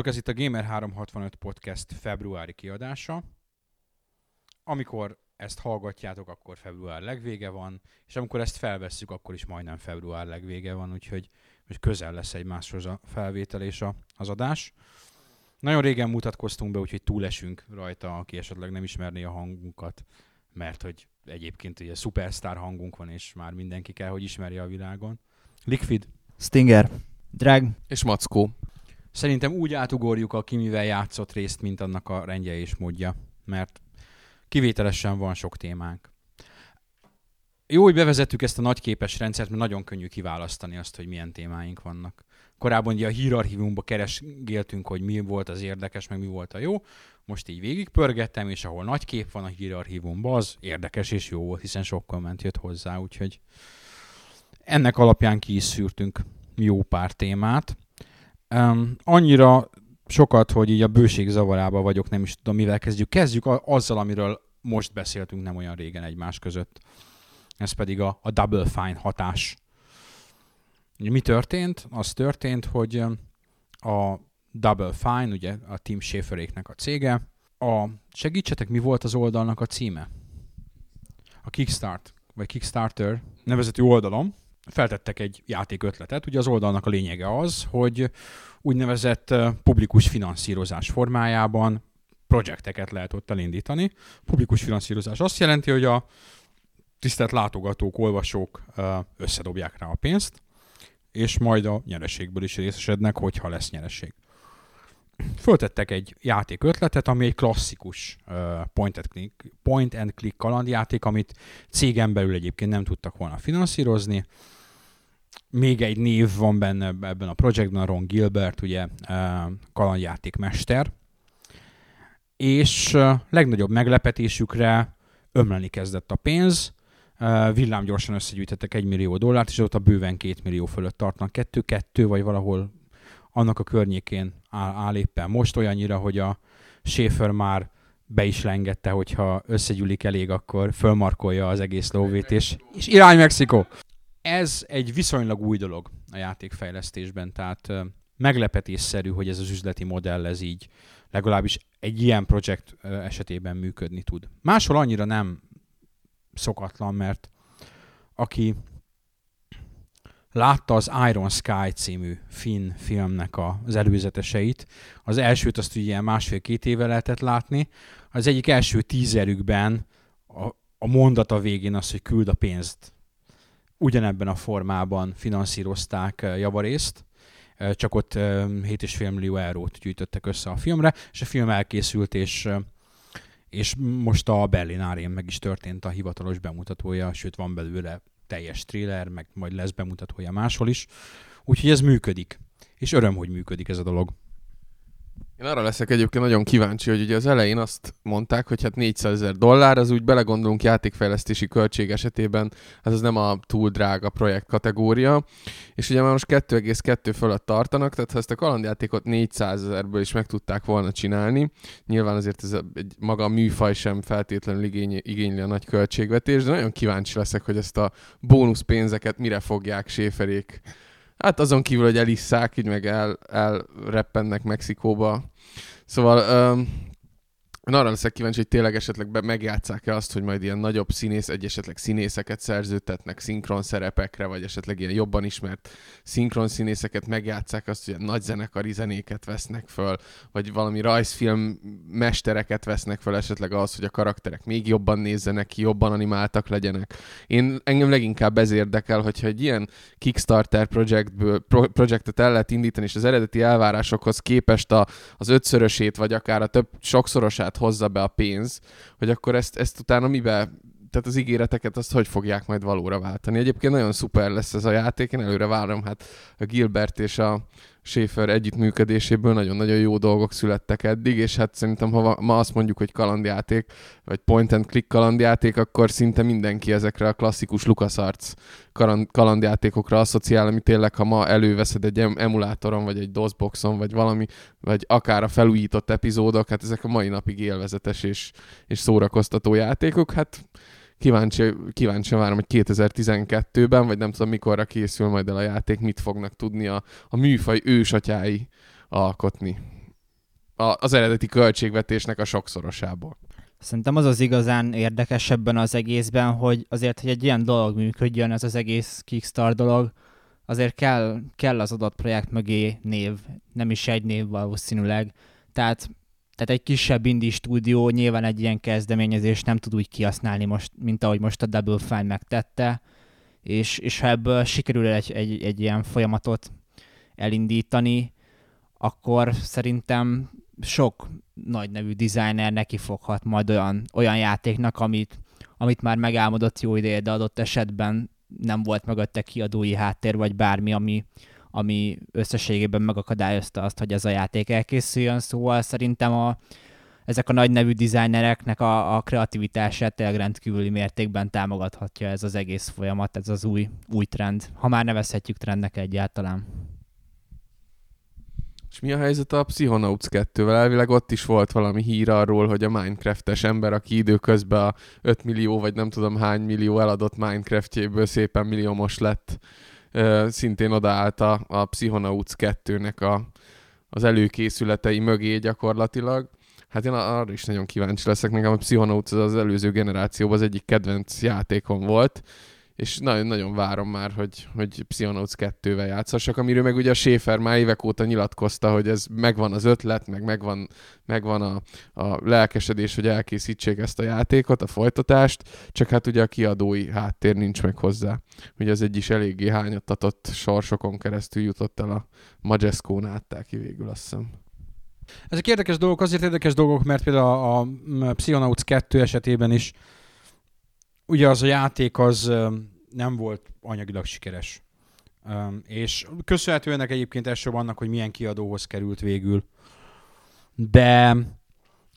Sziasztok, ez itt a Gamer365 Podcast februári kiadása. Amikor ezt hallgatjátok, akkor február legvége van, és amikor ezt felvesszük, akkor is majdnem február legvége van, úgyhogy most közel lesz egymáshoz a felvétel és a, az adás. Nagyon régen mutatkoztunk be, úgyhogy túlesünk rajta, aki esetleg nem ismerné a hangunkat, mert hogy egyébként ugye szupersztár hangunk van, és már mindenki kell, hogy ismerje a világon. Liquid. Stinger. Drag. És Mackó. Szerintem úgy átugorjuk a kimivel játszott részt, mint annak a rendje és módja, mert kivételesen van sok témánk. Jó, hogy bevezettük ezt a nagyképes rendszert, mert nagyon könnyű kiválasztani azt, hogy milyen témáink vannak. Korábban ugye a hírarchívumban keresgéltünk, hogy mi volt az érdekes, meg mi volt a jó. Most így végigpörgettem, és ahol nagy kép van a hírarchívumban, az érdekes és jó volt, hiszen sok komment jött hozzá, úgyhogy ennek alapján ki is szűrtünk jó pár témát. Um, annyira sokat, hogy így a bőség zavarába vagyok, nem is tudom, mivel kezdjük. Kezdjük azzal, amiről most beszéltünk nem olyan régen egymás között. Ez pedig a, a Double Fine hatás. Mi történt? Az történt, hogy a Double Fine, ugye a Tim Schaeferéknek a cége, a, segítsetek, mi volt az oldalnak a címe? A Kickstart, vagy Kickstarter nevezetű oldalom, feltettek egy játék ötletet. Ugye az oldalnak a lényege az, hogy úgynevezett publikus finanszírozás formájában projekteket lehet ott elindítani. Publikus finanszírozás azt jelenti, hogy a tisztelt látogatók, olvasók összedobják rá a pénzt, és majd a nyereségből is részesednek, hogyha lesz nyereség. Föltettek egy játék ötletet, ami egy klasszikus point and click, point and click kalandjáték, amit cégen belül egyébként nem tudtak volna finanszírozni, még egy név van benne ebben a projektben, Ron Gilbert, ugye kalandjátékmester, és legnagyobb meglepetésükre ömleni kezdett a pénz, villám gyorsan összegyűjtettek egy millió dollárt, és ott a bőven két millió fölött tartnak. Kettő-kettő, vagy valahol annak a környékén áll, áll éppen most olyannyira, hogy a Schaefer már be is lengette, hogyha összegyűlik elég, akkor fölmarkolja az egész lóvét, és, és irány Mexikó! ez egy viszonylag új dolog a játékfejlesztésben, tehát meglepetésszerű, hogy ez az üzleti modell ez így legalábbis egy ilyen projekt esetében működni tud. Máshol annyira nem szokatlan, mert aki látta az Iron Sky című finn filmnek az előzeteseit, az elsőt azt ugye másfél-két éve lehetett látni, az egyik első tízerükben a, a mondata végén az, hogy küld a pénzt. Ugyanebben a formában finanszírozták eh, javarészt, eh, csak ott 7,5 eh, millió eurót gyűjtöttek össze a filmre, és a film elkészült, és, és most a Berlin Árén meg is történt a hivatalos bemutatója, sőt van belőle teljes thriller, meg majd lesz bemutatója máshol is. Úgyhogy ez működik. És öröm, hogy működik ez a dolog. Én arra leszek egyébként nagyon kíváncsi, hogy ugye az elején azt mondták, hogy hát 400 ezer dollár, az úgy belegondolunk játékfejlesztési költség esetében, hát az nem a túl drága projekt kategória, és ugye már most 2,2 fölött tartanak, tehát ha ezt a kalandjátékot 400 ezerből is meg tudták volna csinálni, nyilván azért ez egy maga műfaj sem feltétlenül igény, igényli a nagy költségvetés, de nagyon kíváncsi leszek, hogy ezt a bónuszpénzeket mire fogják séferék Hát azon kívül, hogy elisszák, így meg el, elreppennek Mexikóba. Szóval um, én arra leszek kíváncsi, hogy tényleg esetleg megjátszák-e azt, hogy majd ilyen nagyobb színész, egy esetleg színészeket szerződtetnek szinkron szerepekre, vagy esetleg ilyen jobban ismert szinkron színészeket megjátszák azt, hogy nagy zenekari zenéket vesznek föl, vagy valami rajzfilm mestereket vesznek föl esetleg az, hogy a karakterek még jobban nézzenek ki, jobban animáltak legyenek. Én engem leginkább ez érdekel, hogyha egy ilyen Kickstarter projektből, pro, projektet el lehet indítani, és az eredeti elvárásokhoz képest a, az ötszörösét, vagy akár a több sokszorosát tehát hozza be a pénz, hogy akkor ezt, ezt utána mibe, tehát az ígéreteket azt hogy fogják majd valóra váltani. Egyébként nagyon szuper lesz ez a játék, én előre várom, hát a Gilbert és a Schaefer együttműködéséből nagyon-nagyon jó dolgok születtek eddig, és hát szerintem ha ma azt mondjuk, hogy kalandjáték, vagy point and click kalandjáték, akkor szinte mindenki ezekre a klasszikus LucasArts kalandjátékokra asszociál, ami tényleg, ha ma előveszed egy emulátoron, vagy egy DOSBoxon, vagy valami, vagy akár a felújított epizódok, hát ezek a mai napig élvezetes és, és szórakoztató játékok, hát kíváncsi, kíváncsi várom, hogy 2012-ben, vagy nem tudom mikorra készül majd el a játék, mit fognak tudni a, a műfaj ősatyái alkotni a, az eredeti költségvetésnek a sokszorosából. Szerintem az az igazán érdekes ebben az egészben, hogy azért, hogy egy ilyen dolog működjön, ez az egész Kickstarter dolog, azért kell, kell az adott projekt mögé név, nem is egy név valószínűleg. Tehát, tehát egy kisebb indie stúdió nyilván egy ilyen kezdeményezést nem tud úgy kihasználni most, mint ahogy most a Double Fine megtette, és, és ha ebből sikerül egy, egy, egy ilyen folyamatot elindítani, akkor szerintem sok nagy nevű designer neki foghat majd olyan, olyan játéknak, amit, amit már megálmodott jó ideje, de adott esetben nem volt mögötte kiadói háttér, vagy bármi, ami, ami összességében megakadályozta azt, hogy ez a játék elkészüljön, szóval szerintem a, ezek a nagy nevű designereknek a, a kreativitását tényleg rendkívüli mértékben támogathatja ez az egész folyamat, ez az új, új trend, ha már nevezhetjük trendnek egyáltalán. És mi a helyzet a Psychonauts 2-vel? Elvileg ott is volt valami hír arról, hogy a Minecraftes ember, aki időközben a 5 millió, vagy nem tudom hány millió eladott Minecraftjéből szépen milliómos lett, szintén odaállt a, a Psychonauts 2-nek a, az előkészületei mögé gyakorlatilag. Hát én arra is nagyon kíváncsi leszek, nekem a Psychonauts az, az előző generációban az egyik kedvenc játékom volt, és nagyon-nagyon várom már, hogy, hogy Psychonauts 2-vel játszassak, amiről meg ugye a Schaefer már évek óta nyilatkozta, hogy ez megvan az ötlet, meg megvan, megvan a, a lelkesedés, hogy elkészítsék ezt a játékot, a folytatást, csak hát ugye a kiadói háttér nincs meg hozzá. Ugye az egy is eléggé hányattatott sorsokon keresztül jutott el a Majesco-n átták ki végül, azt hiszem. Ezek érdekes dolgok, azért érdekes dolgok, mert például a, a Psychonauts 2 esetében is ugye az a játék az nem volt anyagilag sikeres. És köszönhető ennek egyébként elsőbb annak, hogy milyen kiadóhoz került végül. De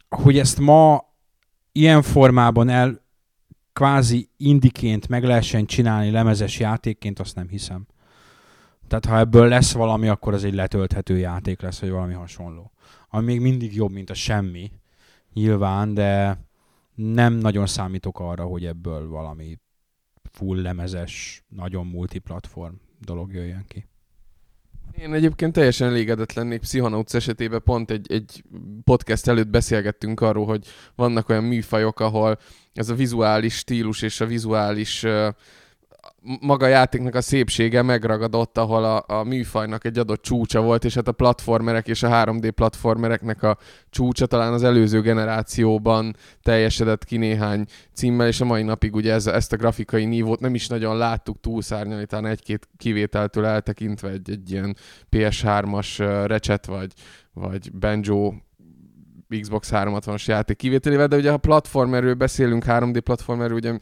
hogy ezt ma ilyen formában el kvázi indiként meg lehessen csinálni lemezes játékként, azt nem hiszem. Tehát ha ebből lesz valami, akkor az egy letölthető játék lesz, vagy valami hasonló. Ami még mindig jobb, mint a semmi, nyilván, de nem nagyon számítok arra, hogy ebből valami full lemezes, nagyon multiplatform dolog jöjjön ki. Én egyébként teljesen elégedett lennék Psychonauts esetében, pont egy, egy podcast előtt beszélgettünk arról, hogy vannak olyan műfajok, ahol ez a vizuális stílus és a vizuális uh, maga a játéknak a szépsége megragadott, ahol a, a műfajnak egy adott csúcsa volt, és hát a platformerek és a 3D platformereknek a csúcsa talán az előző generációban teljesedett ki néhány címmel, és a mai napig ugye ez, ezt a grafikai nívót nem is nagyon láttuk túlszárnyalni, talán egy-két kivételtől eltekintve egy, egy ilyen PS3-as uh, recset, vagy, vagy Banjo Xbox 360-as játék kivételével, de ugye ha platformerről beszélünk, 3D platformerről, ugye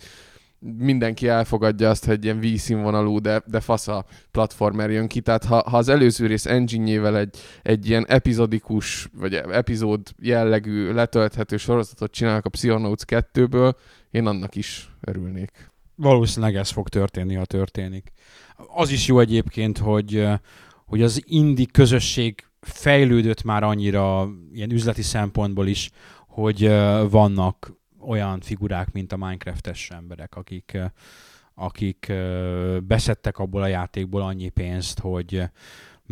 mindenki elfogadja azt, hogy ilyen V-színvonalú, de, de fasz a platformer jön ki. Tehát ha, ha az előző rész engine egy, egy ilyen epizodikus, vagy epizód jellegű letölthető sorozatot csinálnak a Psychonauts 2-ből, én annak is örülnék. Valószínűleg ez fog történni, ha történik. Az is jó egyébként, hogy, hogy az indi közösség fejlődött már annyira ilyen üzleti szempontból is, hogy vannak olyan figurák, mint a Minecraft-es emberek, akik, akik beszedtek abból a játékból annyi pénzt, hogy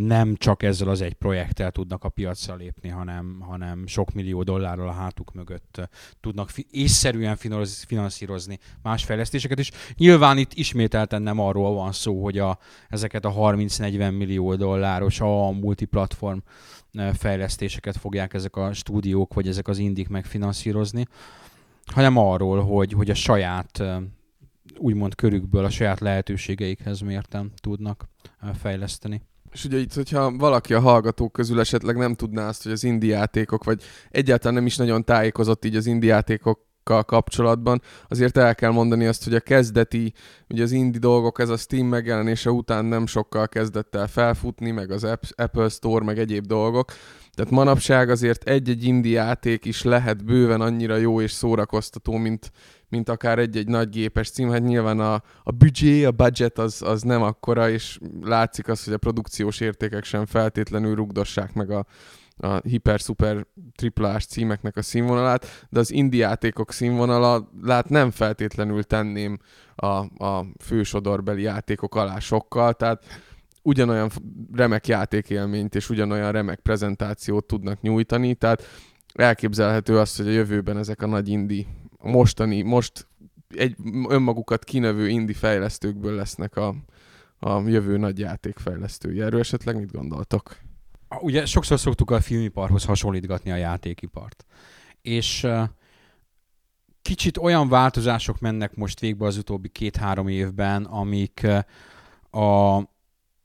nem csak ezzel az egy projekttel tudnak a piacra lépni, hanem, hanem sok millió dollárral a hátuk mögött tudnak fi- észszerűen finanszírozni más fejlesztéseket is. Nyilván itt ismételten nem arról van szó, hogy a, ezeket a 30-40 millió dolláros a multiplatform fejlesztéseket fogják ezek a stúdiók vagy ezek az indik megfinanszírozni, hanem arról, hogy, hogy a saját úgymond körükből, a saját lehetőségeikhez mértem tudnak fejleszteni. És ugye itt, hogyha valaki a hallgatók közül esetleg nem tudná azt, hogy az indiátékok, vagy egyáltalán nem is nagyon tájékozott így az indiátékok kapcsolatban, azért el kell mondani azt, hogy a kezdeti, ugye az indie dolgok, ez a Steam megjelenése után nem sokkal kezdett el felfutni, meg az Apple Store, meg egyéb dolgok, tehát manapság azért egy-egy indie játék is lehet bőven annyira jó és szórakoztató, mint, mint akár egy-egy nagy gépes cím. Hát nyilván a, a büdzsé, a budget az, az nem akkora, és látszik az, hogy a produkciós értékek sem feltétlenül rugdossák meg a, a hiper-szuper triplás címeknek a színvonalát, de az indie játékok színvonalát nem feltétlenül tenném a, a fősodorbeli játékok alá sokkal, tehát ugyanolyan remek játékélményt és ugyanolyan remek prezentációt tudnak nyújtani, tehát elképzelhető az, hogy a jövőben ezek a nagy indi, mostani, most egy önmagukat kinövő indi fejlesztőkből lesznek a, a jövő nagy játékfejlesztői. Erről esetleg mit gondoltok? Ugye sokszor szoktuk a filmiparhoz hasonlítgatni a játékipart. És kicsit olyan változások mennek most végbe az utóbbi két-három évben, amik a,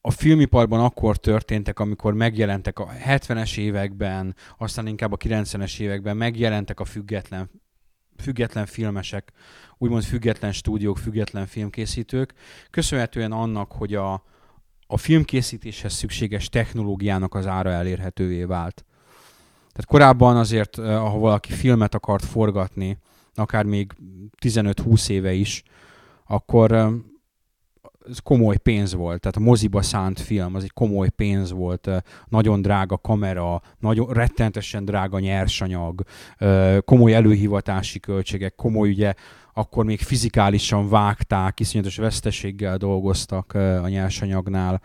a filmiparban akkor történtek, amikor megjelentek a 70-es években, aztán inkább a 90-es években megjelentek a független, független filmesek, úgymond független stúdiók, független filmkészítők, köszönhetően annak, hogy a, a filmkészítéshez szükséges technológiának az ára elérhetővé vált. Tehát korábban azért, eh, ha valaki filmet akart forgatni, akár még 15-20 éve is, akkor eh, ez komoly pénz volt, tehát a moziba szánt film, az egy komoly pénz volt, nagyon drága kamera, nagyon rettentesen drága nyersanyag, komoly előhivatási költségek, komoly ugye akkor még fizikálisan vágták, iszonyatos veszteséggel dolgoztak a nyersanyagnál.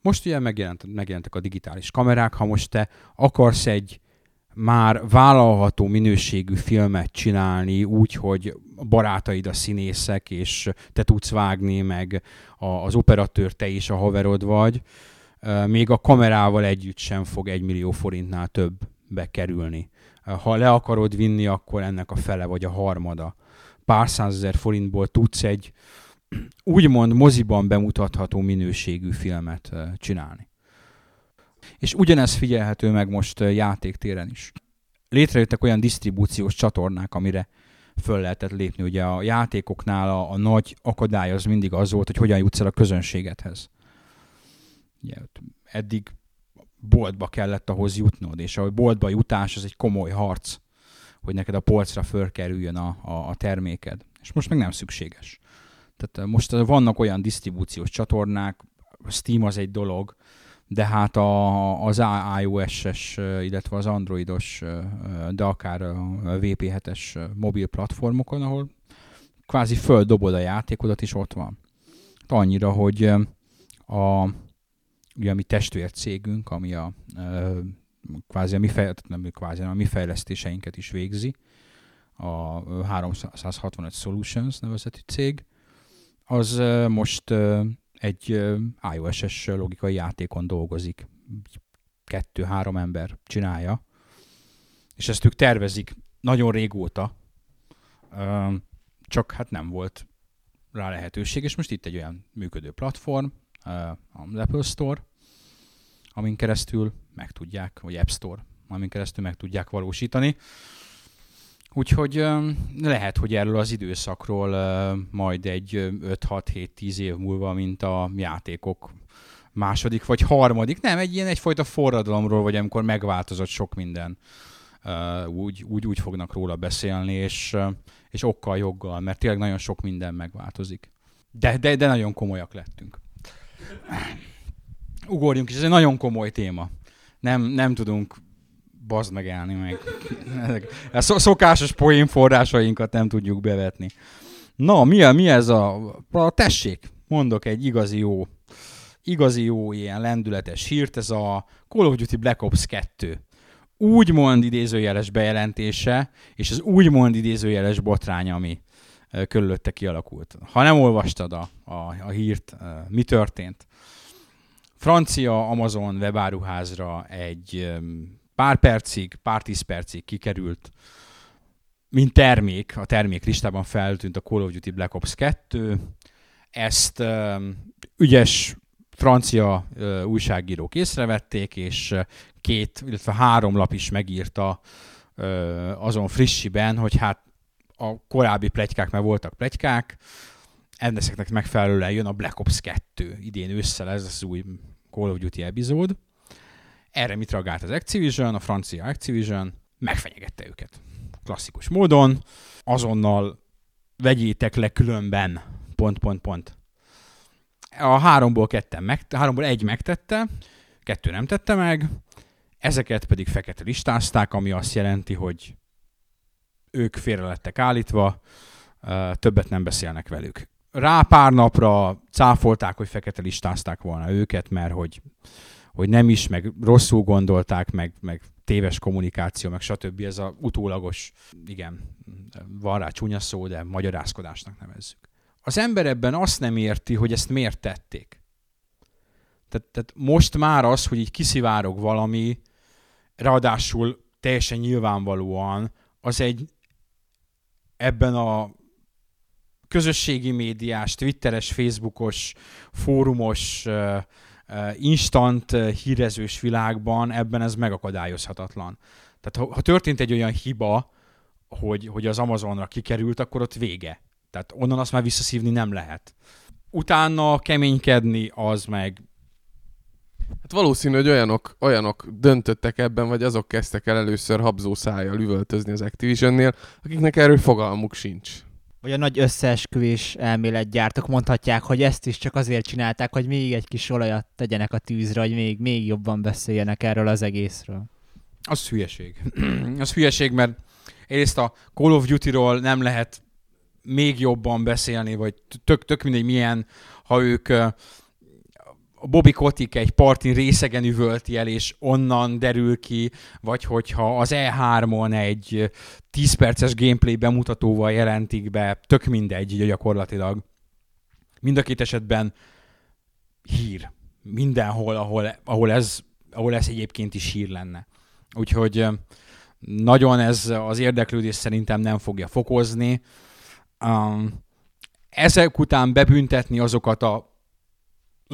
Most ugye megjelent, megjelentek a digitális kamerák, ha most te akarsz egy már vállalható minőségű filmet csinálni úgy, hogy barátaid a színészek, és te tudsz vágni, meg az operatőr te is a haverod vagy, még a kamerával együtt sem fog egy millió forintnál több bekerülni. Ha le akarod vinni, akkor ennek a fele vagy a harmada. Pár százezer forintból tudsz egy úgymond moziban bemutatható minőségű filmet csinálni. És ugyanez figyelhető meg most játéktéren is. Létrejöttek olyan disztribúciós csatornák, amire föl lehetett lépni. Ugye a játékoknál a, a nagy akadály az mindig az volt, hogy hogyan jutsz el a közönségedhez. Ugye, eddig boltba kellett ahhoz jutnod, és a boltba jutás az egy komoly harc, hogy neked a polcra fölkerüljön a, a, a terméked. És most meg nem szükséges. Tehát eh, most vannak olyan disztribúciós csatornák, Steam az egy dolog, de hát a, az iOS-es, illetve az Androidos, de akár a VP7-es mobil platformokon, ahol kvázi földobod a játékodat, és ott van. Annyira, hogy a, ugye a mi testvércégünk, ami a kvázi a mi, fej, nem kvázi, a mi fejlesztéseinket is végzi, a 365 Solutions nevezetű cég, az most egy iOS-es logikai játékon dolgozik. Kettő-három ember csinálja, és ezt ők tervezik nagyon régóta, csak hát nem volt rá lehetőség, és most itt egy olyan működő platform, az Apple Store, amin keresztül meg tudják, vagy App Store, amin keresztül meg tudják valósítani. Úgyhogy lehet, hogy erről az időszakról majd egy 5-6-7-10 év múlva, mint a játékok második vagy harmadik, nem, egy ilyen egyfajta forradalomról, vagy amikor megváltozott sok minden, úgy, úgy, úgy fognak róla beszélni, és, és okkal, joggal, mert tényleg nagyon sok minden megváltozik. De, de, de nagyon komolyak lettünk ugorjunk is, ez egy nagyon komoly téma. Nem, nem tudunk bazd meg elni meg. A szokásos poén forrásainkat nem tudjuk bevetni. Na, mi, a, mi ez a... a tessék, mondok egy igazi jó, igazi jó ilyen lendületes hírt, ez a Call of Duty Black Ops 2 úgymond idézőjeles bejelentése, és az úgymond idézőjeles botrány, ami körülötte kialakult. Ha nem olvastad a, a, a hírt, mi történt? francia Amazon webáruházra egy pár percig, pár tíz percig kikerült, mint termék, a termék listában feltűnt a Call of Duty Black Ops 2. Ezt ügyes francia uh, újságírók észrevették, és két, illetve három lap is megírta azon frissiben, hogy hát a korábbi plegykák, mert voltak plegykák, ennek megfelelően jön a Black Ops 2 idén ősszel, ez az új Call of Duty epizód. Erre mit reagált az Activision, a francia Activision? Megfenyegette őket. Klasszikus módon. Azonnal vegyétek le különben. Pont, pont, pont. A háromból, ketten meg, háromból egy megtette, kettő nem tette meg, ezeket pedig fekete listázták, ami azt jelenti, hogy ők félre lettek állítva, többet nem beszélnek velük. rá pár napra cáfolták, hogy fekete listázták volna őket, mert hogy, hogy nem is, meg rosszul gondolták, meg, meg téves kommunikáció, meg stb. Ez a utólagos, igen, van rá csúnya szó, de magyarázkodásnak nevezzük. Az ember ebben azt nem érti, hogy ezt miért tették. Tehát, tehát most már az, hogy így kiszivárog valami, ráadásul teljesen nyilvánvalóan, az egy ebben a közösségi médiás, twitteres, facebookos, fórumos, instant hírezős világban ebben ez megakadályozhatatlan. Tehát ha, ha történt egy olyan hiba, hogy, hogy az Amazonra kikerült, akkor ott vége. Tehát onnan azt már visszaszívni nem lehet. Utána keménykedni, az meg Hát valószínű, hogy olyanok, olyanok döntöttek ebben, vagy azok kezdtek el először habzó szájjal üvöltözni az Activisionnél, akiknek erről fogalmuk sincs. Vagy a nagy összeesküvés elméletgyártók mondhatják, hogy ezt is csak azért csinálták, hogy még egy kis olajat tegyenek a tűzre, hogy még, még jobban beszéljenek erről az egészről. Az hülyeség. az hülyeség, mert egyrészt a Call of Duty-ról nem lehet még jobban beszélni, vagy tök, tök mindegy milyen, ha ők Bobby Kotick egy partin részegen üvölti el, és onnan derül ki, vagy hogyha az E3-on egy 10 perces gameplay bemutatóval jelentik be, tök mindegy gyakorlatilag. Mind a két esetben hír. Mindenhol, ahol, ahol, ez, ahol ez egyébként is hír lenne. Úgyhogy nagyon ez az érdeklődés szerintem nem fogja fokozni. ezek után bebüntetni azokat a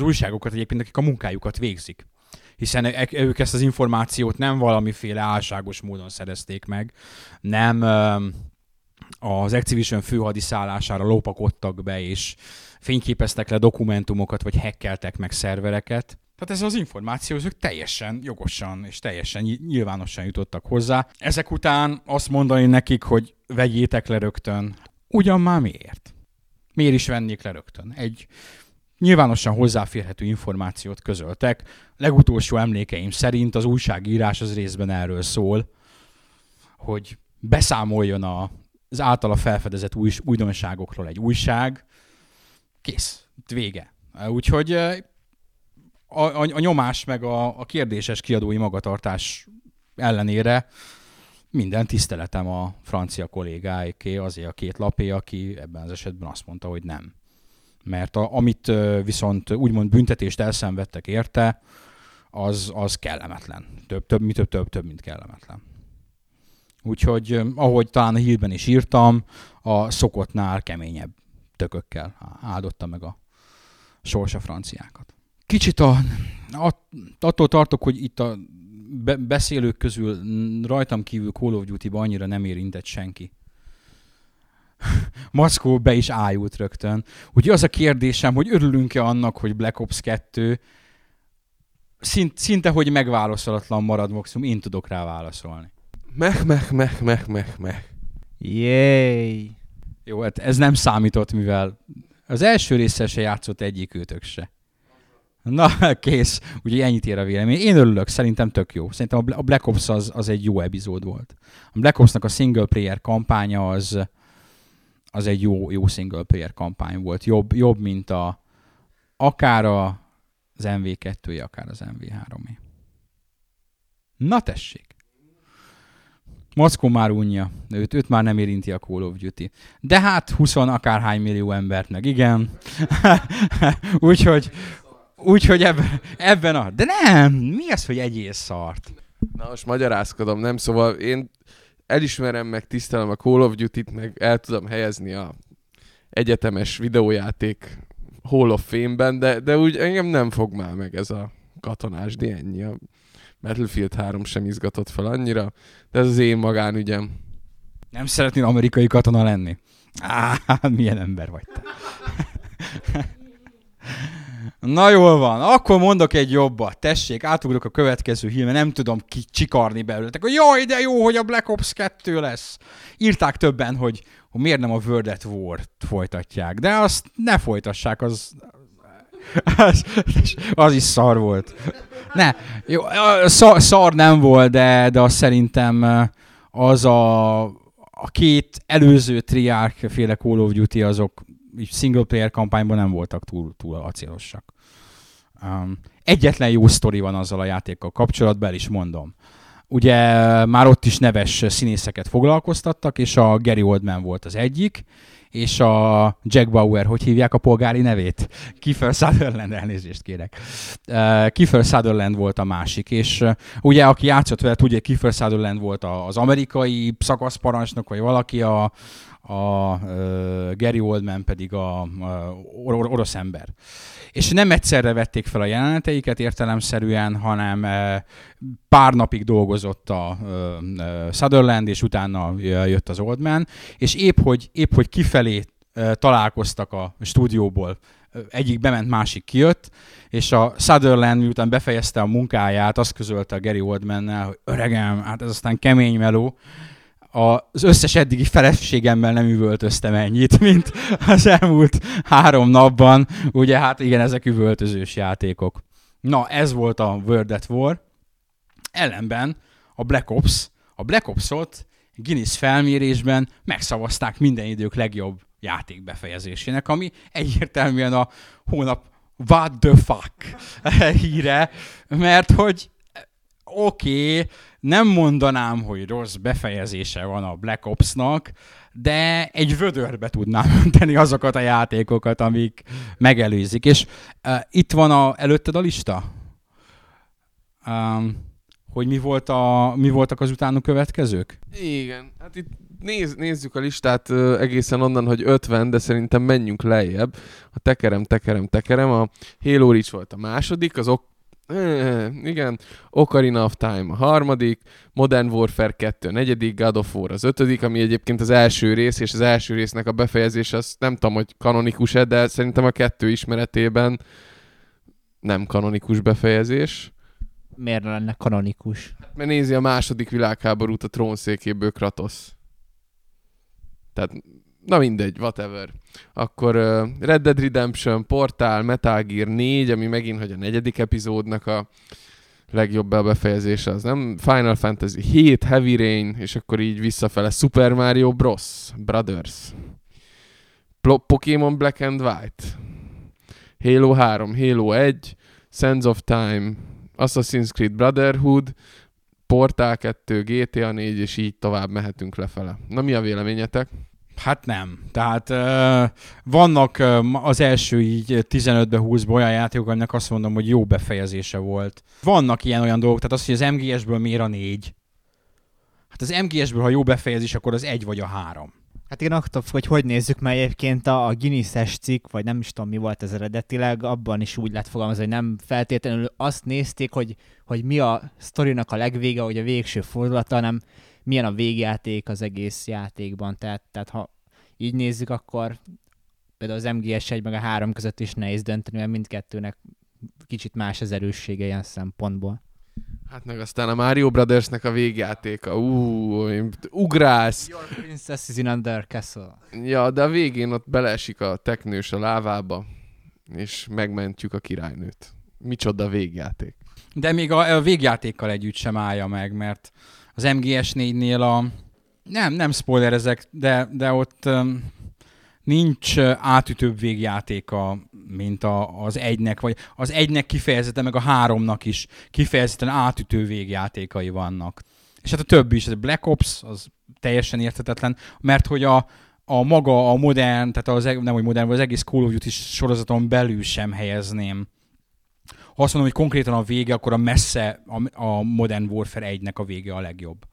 az újságokat egyébként, akik a munkájukat végzik. Hiszen e- e- ők ezt az információt nem valamiféle álságos módon szerezték meg, nem az Activision főhadiszállására lopakodtak be, és fényképeztek le dokumentumokat, vagy hekkeltek meg szervereket. Tehát ez az információ, ők teljesen jogosan és teljesen nyilvánosan jutottak hozzá. Ezek után azt mondani nekik, hogy vegyétek le rögtön. Ugyan már miért? Miért is vennék le rögtön? Egy nyilvánosan hozzáférhető információt közöltek. Legutolsó emlékeim szerint az újságírás az részben erről szól, hogy beszámoljon a, az általa felfedezett új, újdonságokról egy újság. Kész. Vége. Úgyhogy a, a, a nyomás meg a, a kérdéses kiadói magatartás ellenére minden tiszteletem a francia kollégáiké, azért a két lapé, aki ebben az esetben azt mondta, hogy nem mert a, amit viszont úgymond büntetést elszenvedtek érte, az, az kellemetlen. Több, több, mi több, több, több, mint kellemetlen. Úgyhogy, ahogy talán a hírben is írtam, a szokottnál keményebb tökökkel áldotta meg a sorsa franciákat. Kicsit a, attól tartok, hogy itt a beszélők közül rajtam kívül Call of Duty-ba annyira nem érintett senki. Maszkó be is ájult rögtön. Úgyhogy az a kérdésem, hogy örülünk-e annak, hogy Black Ops 2 szint, szinte, hogy megválaszolatlan marad maximum, én tudok rá válaszolni. Meh, meh, meh, meh, meh, meh. Jéj! Jó, hát ez nem számított, mivel az első résszel se játszott egyik őtök se. Na, kész. Ugye ennyit ér a vélemény. Én örülök, szerintem tök jó. Szerintem a Black Ops az, az egy jó epizód volt. A Black Ops-nak a single player kampánya az, az egy jó, jó single player kampány volt. Jobb, jobb mint a akár a, az MV2-je, akár az MV3-é. Na tessék! Moszkó már unja, őt, őt már nem érinti a Call of Duty. De hát 20 akárhány millió embert meg, igen. úgyhogy, úgyhogy ebben, ebben a... De nem! Mi az, hogy egyél szart? Na most magyarázkodom, nem? Szóval én elismerem, meg tisztelem a Call of Duty-t, meg el tudom helyezni a egyetemes videójáték Hall of Fame-ben, de, de úgy engem nem fog már meg ez a katonás, de ennyi. A Battlefield 3 sem izgatott fel annyira, de ez az én magánügyem. Nem szeretnél amerikai katona lenni? Á, milyen ember vagy te. Na jól van, akkor mondok egy jobbat. Tessék, átugrok a következő hírme, nem tudom ki csikarni belőletek. Hogy jaj, de jó, hogy a Black Ops 2 lesz. Írták többen, hogy, hogy miért nem a World at War-t folytatják. De azt ne folytassák, az, az, az is szar volt. Ne, jó, szar, szar nem volt, de, de azt szerintem az a, a két előző triárk féle Call of Duty azok így single player kampányban nem voltak túl, túl acélosak. Um, egyetlen jó sztori van azzal a játékkal kapcsolatban, el is mondom. Ugye már ott is neves színészeket foglalkoztattak, és a Gary Oldman volt az egyik, és a Jack Bauer, hogy hívják a polgári nevét? Kiefer Sutherland, elnézést kérek. Uh, Kiefer Sutherland volt a másik, és uh, ugye aki játszott vele, tudja, Kiefer Sutherland volt az amerikai szakaszparancsnok, vagy valaki, a, a uh, Gary Oldman pedig a, a or- orosz ember. És nem egyszerre vették fel a jeleneteiket értelemszerűen, hanem pár napig dolgozott a Sutherland, és utána jött az Oldman, és épp hogy, épp hogy kifelé találkoztak a stúdióból, egyik bement, másik kijött, és a Sutherland miután befejezte a munkáját, azt közölte a Gary Oldmannel, hogy öregem, hát ez aztán kemény meló, az összes eddigi feleségemmel nem üvöltöztem ennyit, mint az elmúlt három napban. Ugye hát igen, ezek üvöltözős játékok. Na, ez volt a World at War. Ellenben a Black Ops, a Black Ops-ot Guinness felmérésben megszavazták minden idők legjobb játék befejezésének, ami egyértelműen a hónap what the fuck híre, mert hogy oké, okay, nem mondanám, hogy rossz befejezése van a Black Ops-nak, de egy vödörbe tudnám önteni azokat a játékokat, amik megelőzik. És uh, itt van a, előtted a lista? Um, hogy mi, volt a, mi voltak az utána következők? Igen, hát itt néz, nézzük a listát uh, egészen onnan, hogy 50, de szerintem menjünk lejjebb. A tekerem, tekerem, tekerem. A Halo Reach volt a második, az ok igen, Ocarina of Time a harmadik, Modern Warfare 2 a negyedik, God of War az ötödik, ami egyébként az első rész, és az első résznek a befejezés, az nem tudom, hogy kanonikus-e, de szerintem a kettő ismeretében nem kanonikus befejezés. Miért lenne kanonikus? Hát, mert nézi a második világháborút a trónszékéből Kratos. Tehát Na mindegy, whatever. Akkor uh, Red Dead Redemption, Portal, Metal Gear 4, ami megint, hogy a negyedik epizódnak a legjobb befejezése, az nem Final Fantasy 7, Heavy Rain, és akkor így visszafele Super Mario Bros. Brothers. Plo- Pokémon Black and White. Halo 3, Halo 1, Sands of Time, Assassin's Creed Brotherhood, Portal 2, GTA 4, és így tovább mehetünk lefele. Na mi a véleményetek? Hát nem. Tehát uh, vannak uh, az első így 15-be 20 olyan játékok, aminek azt mondom, hogy jó befejezése volt. Vannak ilyen olyan dolgok, tehát az, hogy az MGS-ből miért a négy. Hát az MGS-ből, ha jó befejezés, akkor az egy vagy a három. Hát én attól, hogy hogy nézzük, mert egyébként a, a Guinness-es cikk, vagy nem is tudom mi volt ez eredetileg, abban is úgy lett fogalmazva, hogy nem feltétlenül azt nézték, hogy, hogy mi a sztorinak a legvége, hogy a végső fordulata, hanem milyen a végjáték az egész játékban. Tehát, tehát ha így nézzük, akkor például az MGS1 meg a 3 között is nehéz dönteni, mert mindkettőnek kicsit más az erőssége ilyen szempontból. Hát meg aztán a Mario Brothersnek a végjátéka. Ú, ugrálsz. Your princess is in under castle. Ja, de a végén ott beleesik a teknős a lávába, és megmentjük a királynőt. Micsoda végjáték. De még a, a végjátékkal együtt sem állja meg, mert az MGS4-nél a... Nem, nem spoilerezek, de, de ott nincs átütőbb végjátéka, mint a, az egynek, vagy az egynek kifejezetten, meg a háromnak is kifejezetten átütő végjátékai vannak. És hát a többi is, a Black Ops, az teljesen érthetetlen, mert hogy a, a maga a modern, tehát az, nem hogy modern, vagy az egész Call of Duty sorozaton belül sem helyezném ha azt mondom, hogy konkrétan a vége, akkor a messze a, a Modern Warfare 1-nek a vége a legjobb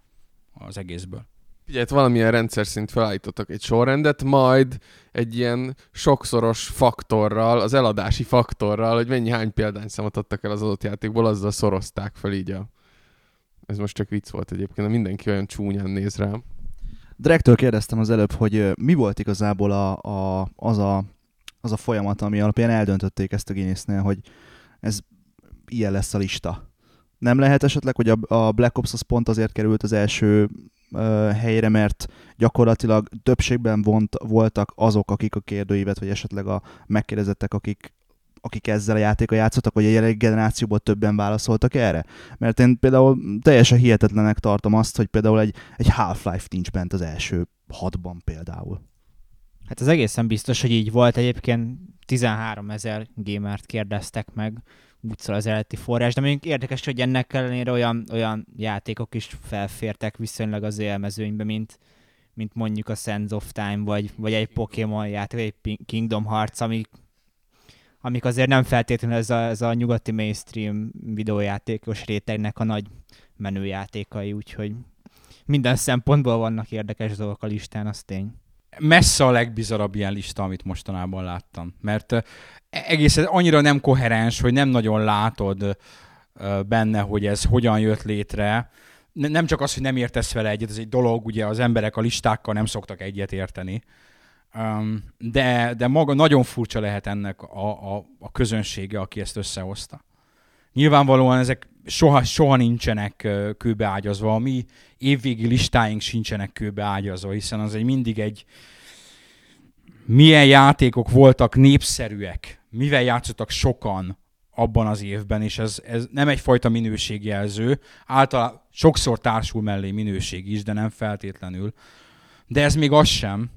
az egészből. Ugye valamilyen rendszer szint felállítottak egy sorrendet, majd egy ilyen sokszoros faktorral, az eladási faktorral, hogy mennyi hány példányszámot adtak el az adott játékból, azzal szorozták fel így a... Ez most csak vicc volt egyébként, de mindenki olyan csúnyán néz rám. Direktől kérdeztem az előbb, hogy mi volt igazából a, a, az, a, az a folyamat, ami alapján eldöntötték ezt a Guinnessnél, hogy ez ilyen lesz a lista. Nem lehet esetleg, hogy a, a Black Ops az pont azért került az első uh, helyre, mert gyakorlatilag többségben vont, voltak azok, akik a kérdőívet, vagy esetleg a megkérdezettek, akik akik ezzel a játékkal játszottak, vagy a jelenlegi generációból többen válaszoltak erre? Mert én például teljesen hihetetlenek tartom azt, hogy például egy, egy Half-Life nincs bent az első hatban például. Hát az egészen biztos, hogy így volt. Egyébként 13 ezer gamert kérdeztek meg, úgy szól az eredeti forrás, de még érdekes, hogy ennek ellenére olyan, olyan játékok is felfértek viszonylag az élmezőnybe, mint, mint mondjuk a Sands of Time, vagy, vagy egy Pokémon játék, vagy egy Kingdom Hearts, amik, amik azért nem feltétlenül ez a, ez a nyugati mainstream videójátékos rétegnek a nagy menőjátékai, úgyhogy minden szempontból vannak érdekes dolgok a listán, az tény. Messze a legbizarabb ilyen lista, amit mostanában láttam. Mert egész annyira nem koherens, hogy nem nagyon látod benne, hogy ez hogyan jött létre. Nem csak az, hogy nem értesz vele egyet, ez egy dolog, ugye az emberek a listákkal nem szoktak egyet érteni. De, de maga nagyon furcsa lehet ennek a, a, a közönsége, aki ezt összehozta. Nyilvánvalóan ezek soha, soha nincsenek kőbeágyazva, a mi évvégi listáink sincsenek kőbeágyazva, hiszen az egy mindig egy milyen játékok voltak népszerűek, mivel játszottak sokan abban az évben, és ez, ez nem egyfajta minőségjelző, általában sokszor társul mellé minőség is, de nem feltétlenül. De ez még az sem,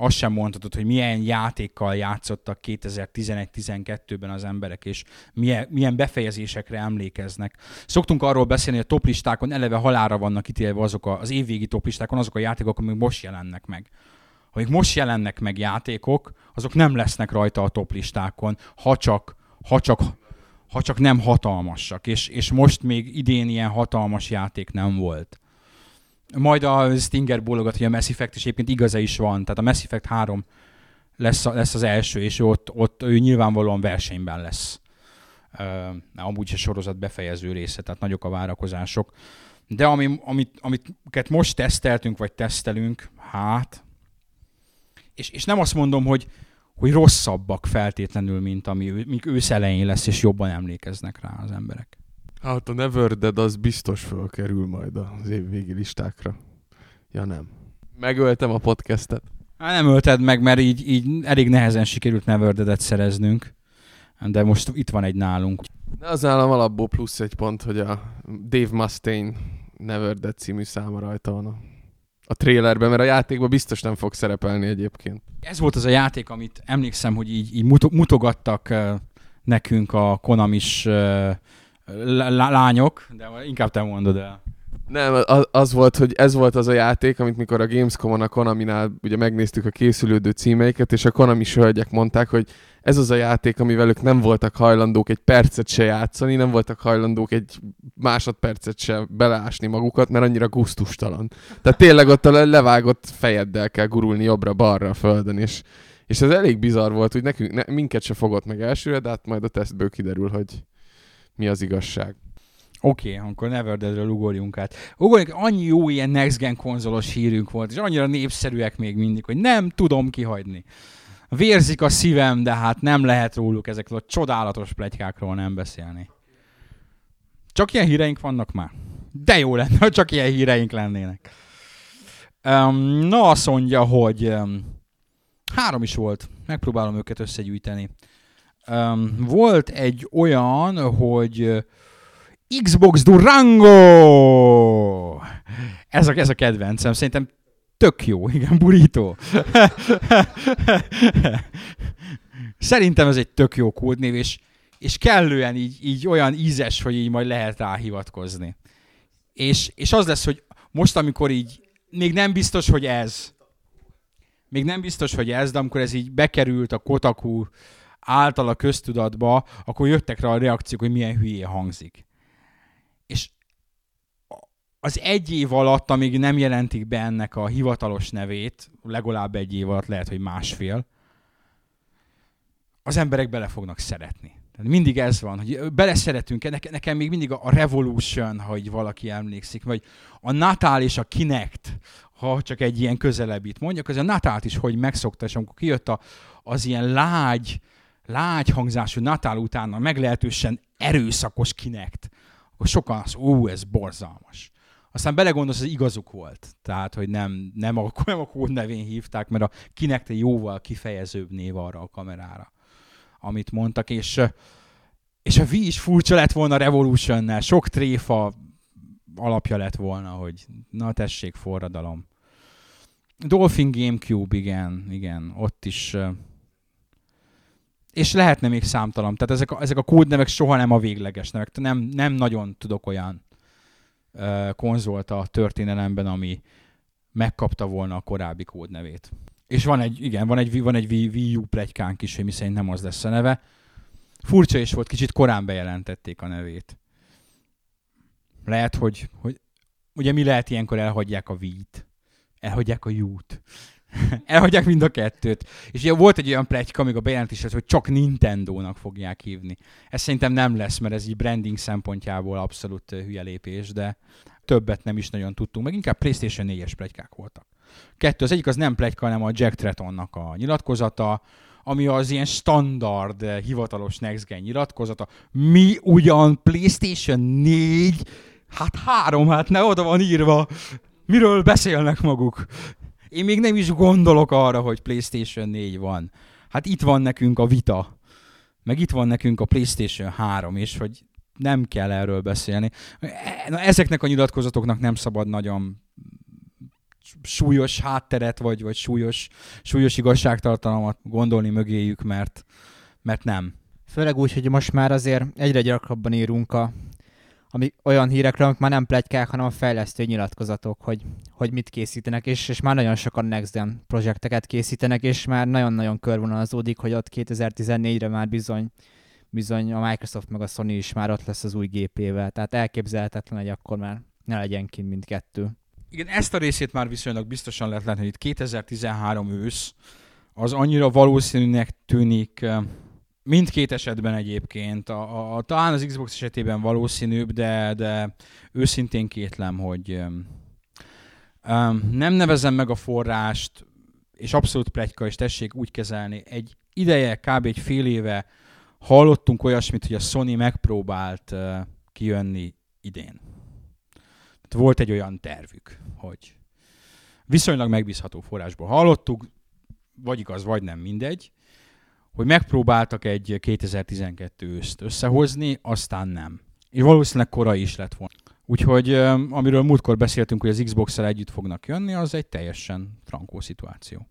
azt sem mondhatod, hogy milyen játékkal játszottak 2011-12-ben az emberek, és milyen, milyen befejezésekre emlékeznek. Szoktunk arról beszélni, hogy a toplistákon eleve halára vannak ítélve azok a, az évvégi toplistákon azok a játékok, amik most jelennek meg. Amik most jelennek meg játékok, azok nem lesznek rajta a toplistákon, ha csak, ha csak, ha csak nem hatalmasak. És, és most még idén ilyen hatalmas játék nem volt. Majd a Stinger bólogat, hogy a Mass Effect is egyébként igaza is van. Tehát a Mass Effect 3 lesz, a, lesz az első, és ott, ott ő nyilvánvalóan versenyben lesz. Uh, amúgy a sorozat befejező része, tehát nagyok a várakozások. De ami, amit, amit most teszteltünk, vagy tesztelünk, hát... És, és nem azt mondom, hogy, hogy rosszabbak feltétlenül, mint ami míg ősz elején lesz, és jobban emlékeznek rá az emberek. Hát a Never Dead az biztos fölkerül majd az évvégi listákra. Ja nem. Megöltem a podcastet. Hát nem ölted meg, mert így, így elég nehezen sikerült Never Dead-et szereznünk. De most itt van egy nálunk. De az nálam alapból plusz egy pont, hogy a Dave Mustaine Never Dead című száma rajta van a, a trailerben, mert a játékban biztos nem fog szerepelni egyébként. Ez volt az a játék, amit emlékszem, hogy így, így mutogattak nekünk a Konamis lányok, de inkább te mondod el. Nem, az volt, hogy ez volt az a játék, amit mikor a Gamescom-on a Konami-nál ugye megnéztük a készülődő címeiket, és a Konami hölgyek mondták, hogy ez az a játék, amivel ők nem voltak hajlandók egy percet se játszani, nem voltak hajlandók egy másodpercet se beleásni magukat, mert annyira gusztustalan. Tehát tényleg ott a levágott fejeddel kell gurulni jobbra-balra a földön, és, és ez elég bizarr volt, hogy nekünk, ne, minket se fogott meg elsőre, de hát majd a tesztből kiderül, hogy, mi az igazság. Oké, okay, akkor Neverdeadről ugorjunk át. Ugorjunk, annyi jó ilyen next gen konzolos hírünk volt, és annyira népszerűek még mindig, hogy nem tudom kihagyni. Vérzik a szívem, de hát nem lehet róluk ezekről a csodálatos plegykákról nem beszélni. Csak ilyen híreink vannak már. De jó lenne, ha csak ilyen híreink lennének. Um, na azt mondja, hogy um, három is volt. Megpróbálom őket összegyűjteni um, volt egy olyan, hogy Xbox Durango! Ez a, ez a kedvencem. Szerintem tök jó, igen, burító. Szerintem ez egy tök jó kódnév, és, és kellően így, így olyan ízes, hogy így majd lehet rá. És, és az lesz, hogy most, amikor így még nem biztos, hogy ez, még nem biztos, hogy ez, de amikor ez így bekerült a Kotaku által a köztudatba, akkor jöttek rá a reakciók, hogy milyen hülyé hangzik. És az egy év alatt, amíg nem jelentik be ennek a hivatalos nevét, legalább egy év alatt, lehet, hogy másfél, az emberek bele fognak szeretni. Tehát mindig ez van, hogy beleszeretünk, nekem még mindig a Revolution, hogy valaki emlékszik, vagy a Natal és a Kinect, ha csak egy ilyen közelebbit mondjak, az a Natált is hogy megszokta, és amikor kijött a, az ilyen lágy, lágy hangzású Natal után a meglehetősen erőszakos kinekt, akkor sokan az, ó, ez borzalmas. Aztán belegondolsz, hogy igazuk volt. Tehát, hogy nem, nem, a, nem a kód nevén hívták, mert a kinek egy jóval kifejezőbb név arra a kamerára, amit mondtak, és, és a V is furcsa lett volna Revolution-nel, sok tréfa alapja lett volna, hogy na tessék, forradalom. Dolphin Gamecube, igen, igen, ott is és lehetne még számtalan. Tehát ezek a, ezek a kódnevek soha nem a végleges nevek. Nem, nem nagyon tudok olyan ö, konzolt a történelemben, ami megkapta volna a korábbi kódnevét. És van egy, igen, van egy, van egy Wii U plegykánk is, hogy mi szerint nem az lesz a neve. Furcsa is volt, kicsit korán bejelentették a nevét. Lehet, hogy, hogy ugye mi lehet ilyenkor elhagyják a Wii-t, elhagyják a U-t, elhagyják mind a kettőt. És ugye volt egy olyan pletyka, amíg a bejelentés hogy csak Nintendo-nak fogják hívni. Ez szerintem nem lesz, mert ez így branding szempontjából abszolút hülye lépés, de többet nem is nagyon tudtunk, meg inkább PlayStation 4-es plegykák voltak. Kettő, az egyik az nem pletyka, hanem a Jack Trettonnak a nyilatkozata, ami az ilyen standard, hivatalos Next Gen nyilatkozata. Mi ugyan PlayStation 4, hát három, hát ne oda van írva. Miről beszélnek maguk? Én még nem is gondolok arra, hogy PlayStation 4 van. Hát itt van nekünk a vita. Meg itt van nekünk a PlayStation 3, és hogy nem kell erről beszélni. Na, ezeknek a nyilatkozatoknak nem szabad nagyon súlyos hátteret, vagy, vagy súlyos, súlyos igazságtartalmat gondolni mögéjük, mert, mert nem. Főleg úgy, hogy most már azért egyre gyakrabban írunk a, ami, olyan hírekről, amik már nem plegykák, hanem a fejlesztő nyilatkozatok, hogy, hogy mit készítenek, és, és már nagyon sokan Next Gen projekteket készítenek, és már nagyon-nagyon körvonalazódik, hogy ott 2014-re már bizony bizony a Microsoft meg a Sony is már ott lesz az új gépével, tehát elképzelhetetlen, hogy akkor már ne legyen kint mindkettő. Igen, ezt a részét már viszonylag biztosan lehet látni, hogy itt 2013 ősz az annyira valószínűnek tűnik, eh, mindkét esetben egyébként, a, a, talán az Xbox esetében valószínűbb, de, de őszintén kétlem, hogy um, nem nevezem meg a forrást, és abszolút plegyka, és tessék úgy kezelni. Egy ideje, kb. egy fél éve hallottunk olyasmit, hogy a Sony megpróbált uh, kijönni idén. Tehát volt egy olyan tervük, hogy viszonylag megbízható forrásból hallottuk, vagy igaz, vagy nem, mindegy, hogy megpróbáltak egy 2012 őszt összehozni, aztán nem. És valószínűleg korai is lett volna. Úgyhogy amiről múltkor beszéltünk, hogy az Xbox-el együtt fognak jönni, az egy teljesen frankó szituáció.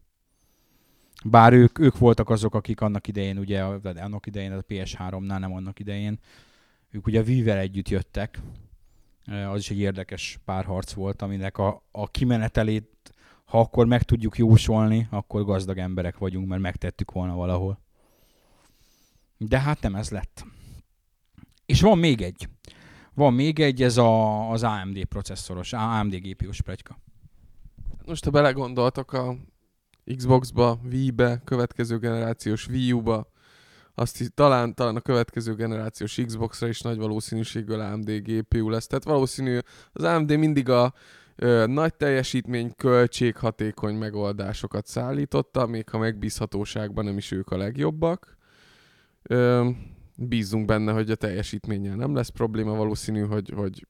Bár ők, ők voltak azok, akik annak idején, ugye, annak idején, a PS3-nál, nem annak idején, ők ugye a Wii-vel együtt jöttek, az is egy érdekes párharc volt, aminek a, a kimenetelét, ha akkor meg tudjuk jósolni, akkor gazdag emberek vagyunk, mert megtettük volna valahol. De hát nem ez lett. És van még egy. Van még egy, ez a, az AMD processzoros, AMD GPU-s plegyka. Most ha belegondoltok a Xbox-ba, Wii-be, következő generációs Wii U-ba, azt hisz, talán, talán a következő generációs Xbox-ra is nagy valószínűséggel AMD GPU lesz. Tehát valószínű az AMD mindig a ö, nagy teljesítmény, költséghatékony megoldásokat szállította, még ha megbízhatóságban nem is ők a legjobbak. Ö, bízunk benne, hogy a teljesítménnyel nem lesz probléma, valószínű, hogy, hogy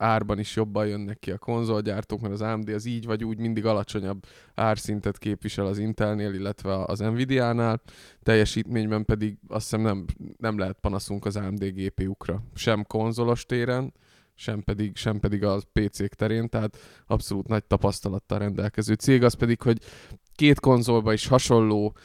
árban is jobban jönnek ki a konzolgyártók, mert az AMD az így vagy úgy mindig alacsonyabb árszintet képvisel az Intelnél, illetve az Nvidia-nál, teljesítményben pedig azt hiszem nem, nem lehet panaszunk az AMD GPU-kra, sem konzolos téren, sem pedig, sem pedig a PC-k terén, tehát abszolút nagy tapasztalattal rendelkező cég, az pedig, hogy két konzolba is hasonló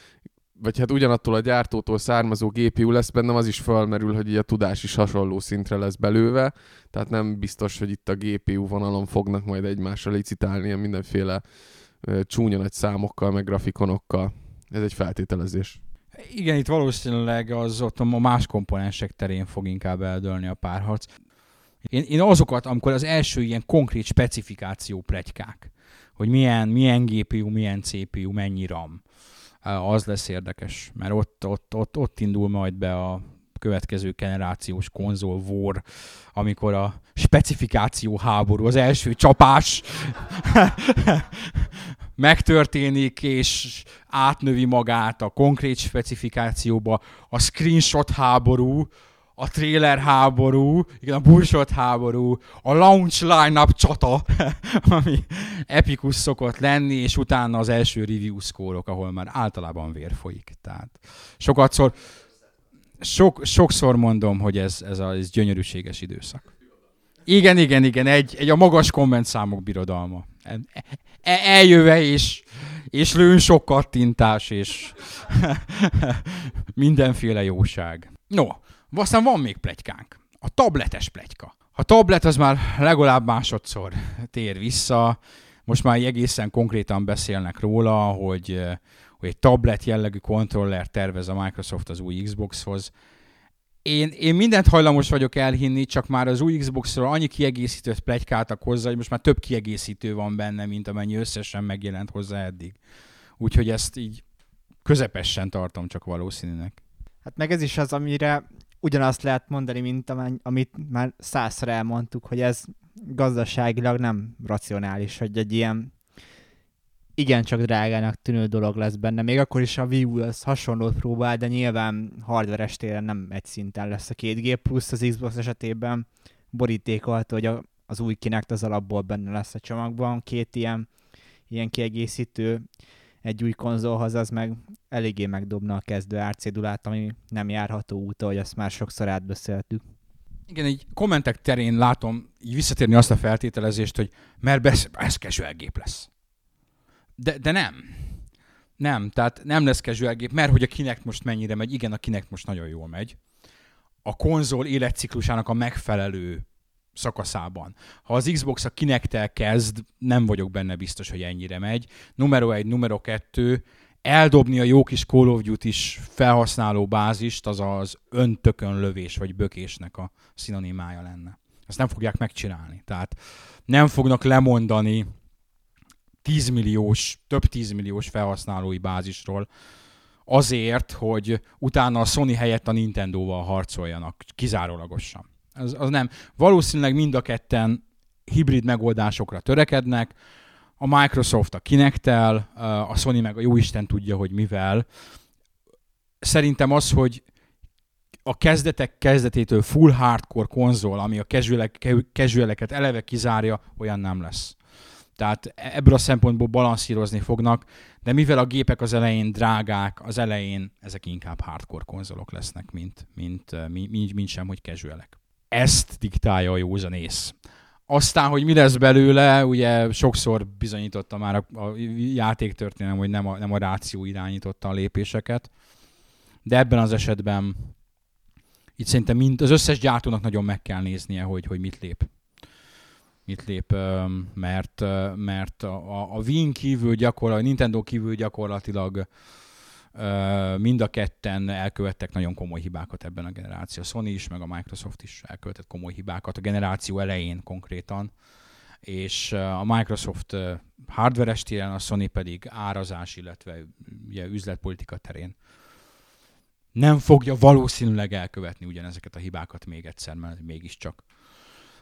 vagy hát ugyanattól a gyártótól származó GPU lesz bennem, az is felmerül, hogy a tudás is hasonló szintre lesz belőve, tehát nem biztos, hogy itt a GPU vonalon fognak majd egymással licitálni a mindenféle csúnya nagy számokkal, meg grafikonokkal. Ez egy feltételezés. Igen, itt valószínűleg az ott a más komponensek terén fog inkább eldőlni a párharc. Én, én azokat, amikor az első ilyen konkrét specifikáció plegykák, hogy milyen, milyen GPU, milyen CPU, mennyi RAM, az lesz érdekes, mert ott, ott, ott, ott indul majd be a következő generációs konzol war, amikor a specifikáció háború, az első csapás megtörténik, és átnövi magát a konkrét specifikációba, a screenshot háború, a trailer háború, igen, a bullshot háború, a launch line-up csata, ami epikus szokott lenni, és utána az első review szkórok, ahol már általában vér folyik. Tehát sokat szor, sok, sokszor mondom, hogy ez, ez a ez gyönyörűséges időszak. Igen, igen, igen, egy, egy a magas komment számok birodalma. E- eljöve és, és lőn sok kattintás, és mindenféle jóság. No, aztán van még plegykánk. A tabletes plegyka. A tablet az már legalább másodszor tér vissza. Most már egészen konkrétan beszélnek róla, hogy, hogy egy tablet jellegű kontroller tervez a Microsoft az új Xboxhoz. Én, én mindent hajlamos vagyok elhinni, csak már az új Xboxról annyi kiegészítőt plegykáltak hozzá, hogy most már több kiegészítő van benne, mint amennyi összesen megjelent hozzá eddig. Úgyhogy ezt így közepesen tartom csak valószínűnek. Hát meg ez is az, amire ugyanazt lehet mondani, mint amit már százszor elmondtuk, hogy ez gazdaságilag nem racionális, hogy egy ilyen igencsak drágának tűnő dolog lesz benne. Még akkor is a Wii U az hasonlót próbál, de nyilván hardveres téren nem egy szinten lesz a két gép, plusz az Xbox esetében borítékolt, hogy a, az új Kinect az alapból benne lesz a csomagban, két ilyen, ilyen kiegészítő egy új konzolhoz, az meg eléggé megdobna a kezdő árcédulát, ami nem járható út, ahogy azt már sokszor átbeszéltük. Igen, egy kommentek terén látom így visszatérni azt a feltételezést, hogy mert besz- ez casual gép lesz. De, de nem. Nem, tehát nem lesz casual gép, mert hogy a kinek most mennyire megy, igen, a kinek most nagyon jól megy. A konzol életciklusának a megfelelő szakaszában. Ha az Xbox a kinektel kezd, nem vagyok benne biztos, hogy ennyire megy. Numero egy, numero kettő, eldobni a jó kis Call of duty is felhasználó bázist, az az öntökön lövés vagy bökésnek a szinonimája lenne. Ezt nem fogják megcsinálni. Tehát nem fognak lemondani 10 milliós, több 10 milliós felhasználói bázisról azért, hogy utána a Sony helyett a Nintendo-val harcoljanak kizárólagosan. Az, az nem. Valószínűleg mind a ketten hibrid megoldásokra törekednek, a Microsoft a Kinect-tel, a Sony meg a jóisten tudja, hogy mivel. Szerintem az, hogy a kezdetek kezdetétől full hardcore konzol, ami a casualeket eleve kizárja, olyan nem lesz. Tehát ebből a szempontból balanszírozni fognak, de mivel a gépek az elején drágák, az elején ezek inkább hardcore konzolok lesznek, mint, mint, mint, mint sem, hogy casualek. Ezt diktálja a józanész. Aztán, hogy mi lesz belőle, ugye sokszor bizonyította már a, a játéktörténelem, hogy nem a, nem a ráció irányította a lépéseket, de ebben az esetben itt szerintem mind, az összes gyártónak nagyon meg kell néznie, hogy, hogy mit lép. Mit lép, mert, mert a, a Wii kívül gyakorlatilag, a Nintendo kívül gyakorlatilag mind a ketten elkövettek nagyon komoly hibákat ebben a generáció. A Sony is, meg a Microsoft is elkövetett komoly hibákat a generáció elején konkrétan, és a Microsoft hardveres téren, a Sony pedig árazás, illetve ugye, üzletpolitika terén nem fogja valószínűleg elkövetni ugyanezeket a hibákat még egyszer, mert mégiscsak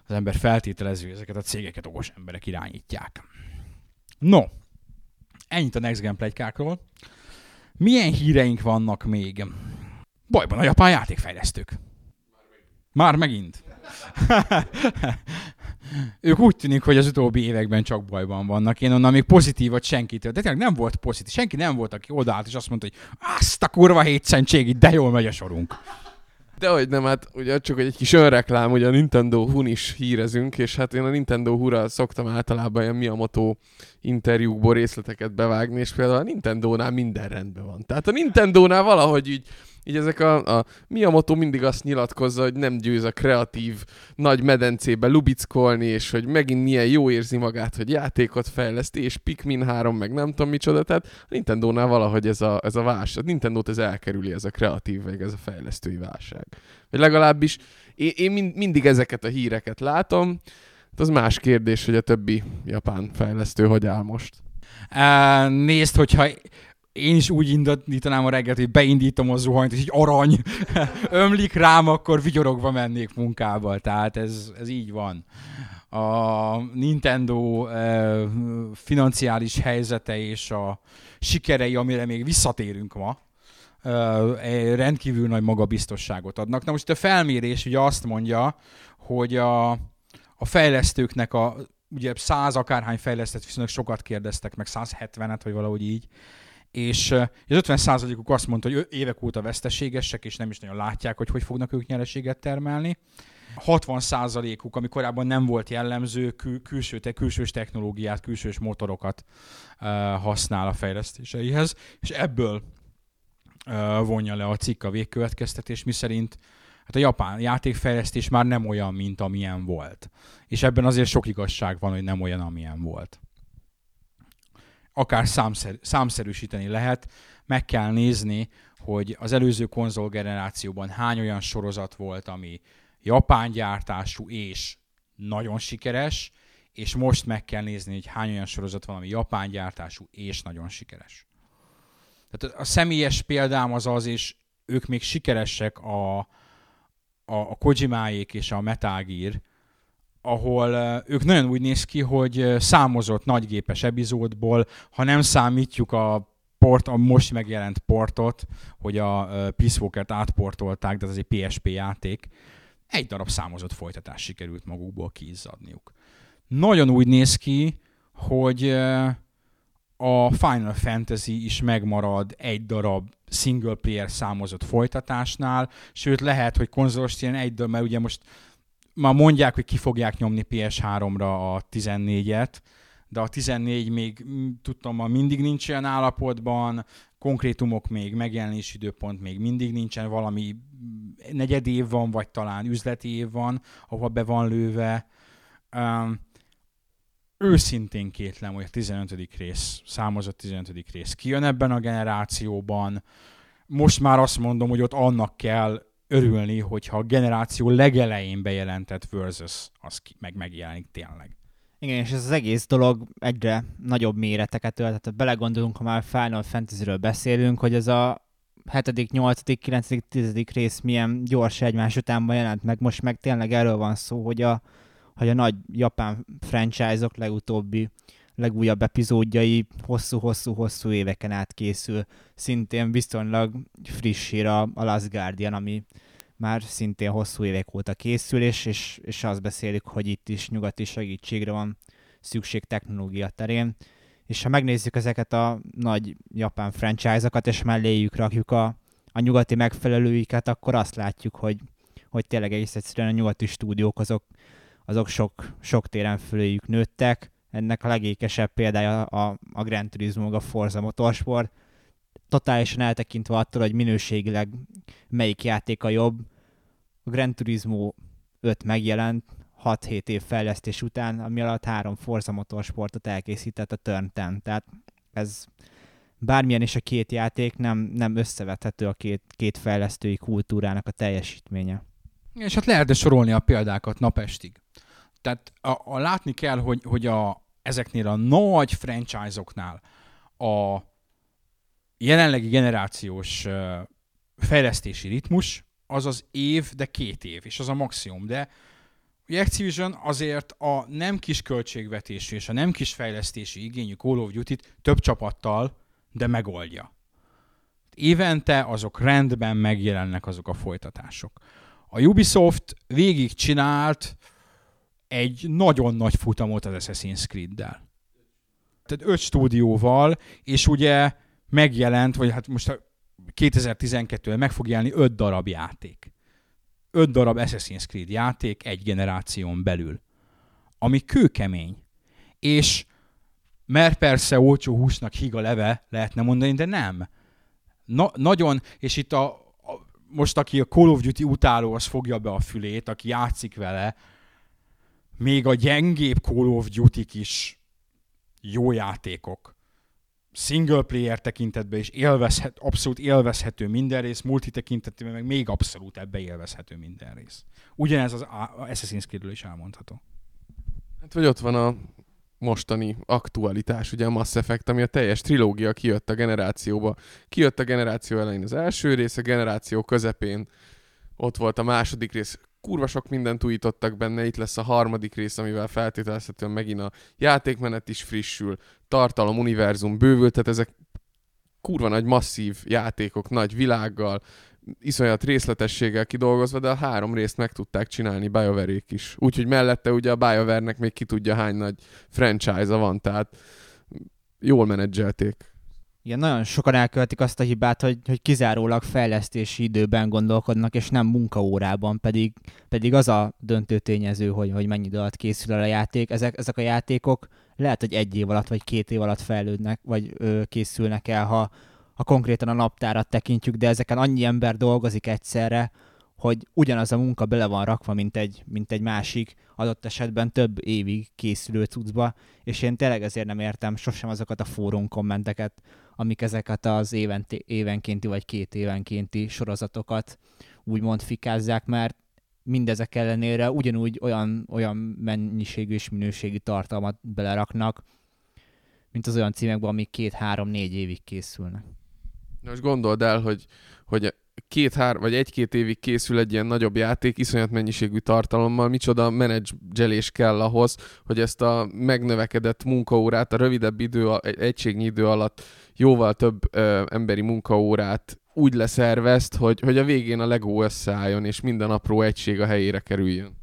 az ember feltételező, hogy ezeket a cégeket okos emberek irányítják. No, ennyit a Next Gen plegykákról. Milyen híreink vannak még? Bajban a japán játékfejlesztők. Már megint. ők úgy tűnik, hogy az utóbbi években csak bajban vannak. Én onnan még pozitívat senkitől. De tényleg nem volt pozitív. Senki nem volt, aki odaállt és azt mondta, hogy azt a kurva hétszentség, de jól megy a sorunk. De hogy nem, hát ugye csak egy kis önreklám, hogy a Nintendo Hun is hírezünk, és hát én a Nintendo Hura szoktam általában ilyen Miyamoto interjúkból részleteket bevágni, és például a Nintendo-nál minden rendben van. Tehát a Nintendo-nál valahogy így így ezek a, a Miyamoto mindig azt nyilatkozza, hogy nem győz a kreatív nagy medencébe lubickolni, és hogy megint milyen jó érzi magát, hogy játékot fejleszti, és Pikmin 3, meg nem tudom micsoda, tehát a Nintendo-nál valahogy ez a, ez a válság, a Nintendo-t ez elkerüli, ez a kreatív, meg ez a fejlesztői válság. Vagy legalábbis én, én mind, mindig ezeket a híreket látom, az más kérdés, hogy a többi japán fejlesztő hogy áll most. Uh, nézd, hogyha én is úgy indítanám a reggelt, hogy beindítom a zuhanyt, és így arany ömlik rám, akkor vigyorogva mennék munkába. Tehát ez, ez így van. A Nintendo eh, financiális helyzete és a sikerei, amire még visszatérünk ma, eh, rendkívül nagy magabiztosságot adnak. Na most a felmérés ugye azt mondja, hogy a, a fejlesztőknek a ugye száz akárhány fejlesztett viszonylag sokat kérdeztek, meg 170-et, vagy valahogy így, és az 50%-uk azt mondta, hogy évek óta veszteségesek, és nem is nagyon látják, hogy hogy fognak ők nyereséget termelni. 60%-uk, ami korábban nem volt jellemző, kül- külső, te- külsős technológiát, külsős motorokat uh, használ a fejlesztéseihez, és ebből uh, vonja le a cikk a végkövetkeztetés, miszerint hát a japán játékfejlesztés már nem olyan, mint amilyen volt. És ebben azért sok igazság van, hogy nem olyan, amilyen volt. Akár számszer, számszerűsíteni lehet, meg kell nézni, hogy az előző konzolgenerációban hány olyan sorozat volt, ami japán gyártású és nagyon sikeres, és most meg kell nézni, hogy hány olyan sorozat van, ami japán gyártású és nagyon sikeres. Tehát a személyes példám az az, és ők még sikeresek a, a, a Kojimáék és a Metal Gear, ahol ők nagyon úgy néz ki, hogy számozott nagygépes epizódból, ha nem számítjuk a port, a most megjelent portot, hogy a Peace Walker-t átportolták, de ez egy PSP játék, egy darab számozott folytatás kikerült magukból kiizzadniuk. Nagyon úgy néz ki, hogy a Final Fantasy is megmarad egy darab single player számozott folytatásnál, sőt lehet, hogy konzolos ilyen egy darab, mert ugye most már mondják, hogy ki fogják nyomni PS3-ra a 14-et, de a 14 még tudtam, ma mindig nincs olyan állapotban, konkrétumok még, megjelenési időpont még mindig nincsen, valami negyed év van, vagy talán üzleti év van, ahol be van lőve. Um, őszintén kétlem, hogy a 15. rész, számozott 15. rész kijön ebben a generációban. Most már azt mondom, hogy ott annak kell örülni, hogyha a generáció legelején bejelentett Versus az meg megjelenik tényleg. Igen, és ez az egész dolog egyre nagyobb méreteket ölt. Tehát belegondolunk, ha már Final Fantasy-ről beszélünk, hogy ez a 7., 8., 9., 10. rész milyen gyors egymás utánban jelent meg. Most meg tényleg erről van szó, hogy a, hogy a nagy japán franchise-ok legutóbbi legújabb epizódjai hosszú-hosszú-hosszú éveken át készül. Szintén viszonylag frissír a, a Last Guardian, ami már szintén hosszú évek óta készül, és, és, és azt beszélik, hogy itt is nyugati segítségre van szükség technológia terén. És ha megnézzük ezeket a nagy japán franchise-okat, és melléjük rakjuk a, a nyugati megfelelőiket, akkor azt látjuk, hogy, hogy tényleg egész egyszerűen a nyugati stúdiók azok, azok sok, sok téren föléjük nőttek. Ennek a legékesebb példája a, a Grand Turismo, a Forza Motorsport, totálisan eltekintve attól, hogy minőségileg melyik játék a jobb, a Gran Turismo 5 megjelent 6-7 év fejlesztés után, ami alatt három Forza Motorsportot elkészített a Turn 10. Tehát ez bármilyen is a két játék, nem, nem összevethető a két, két fejlesztői kultúrának a teljesítménye. És hát lehet sorolni a példákat napestig. Tehát a, a látni kell, hogy, hogy a, ezeknél a nagy franchise-oknál a jelenlegi generációs fejlesztési ritmus az az év, de két év, és az a maximum. De ugye Activision azért a nem kis költségvetésű és a nem kis fejlesztési igényű Call of Duty-t több csapattal, de megoldja. Évente azok rendben megjelennek azok a folytatások. A Ubisoft végig csinált egy nagyon nagy futamot az Assassin's Creed-del. Tehát öt stúdióval, és ugye megjelent, vagy hát most 2012-ben meg fog jelenni öt darab játék. Öt darab Assassin's Creed játék egy generáción belül. Ami kőkemény. És mert persze olcsó húsnak higa leve, lehetne mondani, de nem. Na, nagyon, és itt a, a, most aki a Call of Duty utáló, az fogja be a fülét, aki játszik vele, még a gyengébb Call of duty is jó játékok single player tekintetben is élvezhet, abszolút élvezhető minden rész, multi tekintetben meg még abszolút ebbe élvezhető minden rész. Ugyanez az Assassin's creed is elmondható. Hát vagy ott van a mostani aktualitás, ugye a Mass Effect, ami a teljes trilógia kijött a generációba. Kijött a generáció elején az első rész, a generáció közepén ott volt a második rész, kurva sok mindent újítottak benne, itt lesz a harmadik rész, amivel feltételezhetően megint a játékmenet is frissül, tartalom, univerzum bővült, tehát ezek kurva nagy masszív játékok, nagy világgal, iszonyat részletességgel kidolgozva, de a három részt meg tudták csinálni bioware is. Úgyhogy mellette ugye a BioWare-nek még ki tudja hány nagy franchise-a van, tehát jól menedzselték. Igen, nagyon sokan elkövetik azt a hibát, hogy, hogy kizárólag fejlesztési időben gondolkodnak, és nem munkaórában, pedig, pedig az a döntő tényező, hogy, hogy mennyi idő alatt készül el a játék. Ezek, ezek a játékok lehet, hogy egy év alatt, vagy két év alatt fejlődnek, vagy ö, készülnek el, ha, ha konkrétan a naptárat tekintjük, de ezeken annyi ember dolgozik egyszerre, hogy ugyanaz a munka bele van rakva, mint egy, mint egy másik, adott esetben több évig készülő cuccba, és én tényleg ezért nem értem sosem azokat a fórum kommenteket, amik ezeket az éven, évenkénti vagy két évenkénti sorozatokat úgymond fikázzák, mert mindezek ellenére ugyanúgy olyan, olyan mennyiségű és minőségi tartalmat beleraknak, mint az olyan címekben, amik két-három-négy évig készülnek. Most gondold el, hogy, hogy két-hár, vagy egy-két évig készül egy ilyen nagyobb játék, iszonyat mennyiségű tartalommal, micsoda menedzselés kell ahhoz, hogy ezt a megnövekedett munkaórát a rövidebb idő, egy egységnyi idő alatt jóval több ö, emberi munkaórát úgy leszervezt, hogy, hogy a végén a Lego összeálljon, és minden apró egység a helyére kerüljön.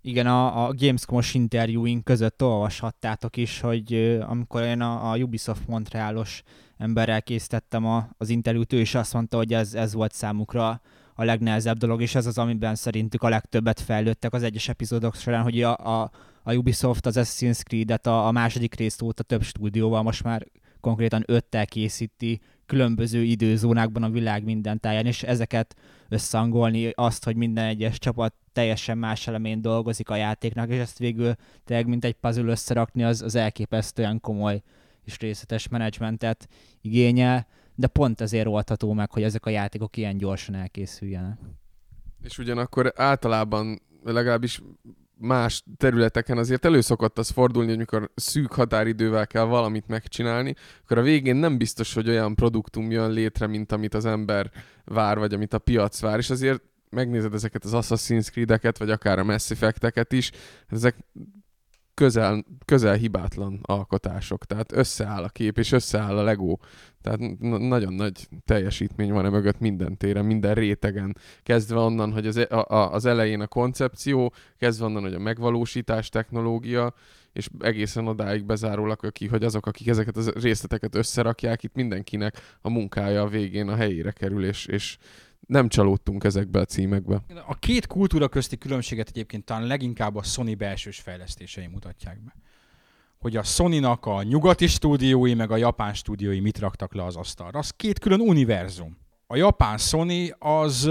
Igen, a, a Gamescom-os interjúink között olvashattátok is, hogy uh, amikor én a, a Ubisoft Montrealos emberrel készítettem a, az interjút, ő is azt mondta, hogy ez, ez volt számukra a legnehezebb dolog, és ez az, amiben szerintük a legtöbbet fejlődtek az egyes epizódok során, hogy a, a, a Ubisoft az Assassin's Creed-et a, a második részt óta több stúdióval most már konkrétan öttel készíti különböző időzónákban a világ minden táján, és ezeket összangolni, azt, hogy minden egyes csapat teljesen más elemén dolgozik a játéknak, és ezt végül tényleg mint egy puzzle összerakni, az, az elképesztően komoly és részletes menedzsmentet igényel, de pont ezért oldható meg, hogy ezek a játékok ilyen gyorsan elkészüljenek. És ugyanakkor általában legalábbis más területeken azért előszokott az fordulni, hogy mikor szűk határidővel kell valamit megcsinálni, akkor a végén nem biztos, hogy olyan produktum jön létre, mint amit az ember vár, vagy amit a piac vár, és azért megnézed ezeket az Assassin's Creed-eket, vagy akár a Mass Effect-eket is, ezek közel, közel hibátlan alkotások. Tehát összeáll a kép, és összeáll a Lego. Tehát nagyon nagy teljesítmény van e mögött minden téren, minden rétegen. Kezdve onnan, hogy az, e- a, a, az elején a koncepció, kezdve onnan, hogy a megvalósítás technológia, és egészen odáig bezárólag, aki, hogy azok, akik ezeket a részleteket összerakják, itt mindenkinek a munkája a végén a helyére kerül, és, és nem csalódtunk ezekbe a címekbe. A két kultúra közti különbséget egyébként talán leginkább a Sony belsős fejlesztései mutatják be. Hogy a Sony-nak a nyugati stúdiói, meg a japán stúdiói mit raktak le az asztalra. Az két külön univerzum. A japán Sony az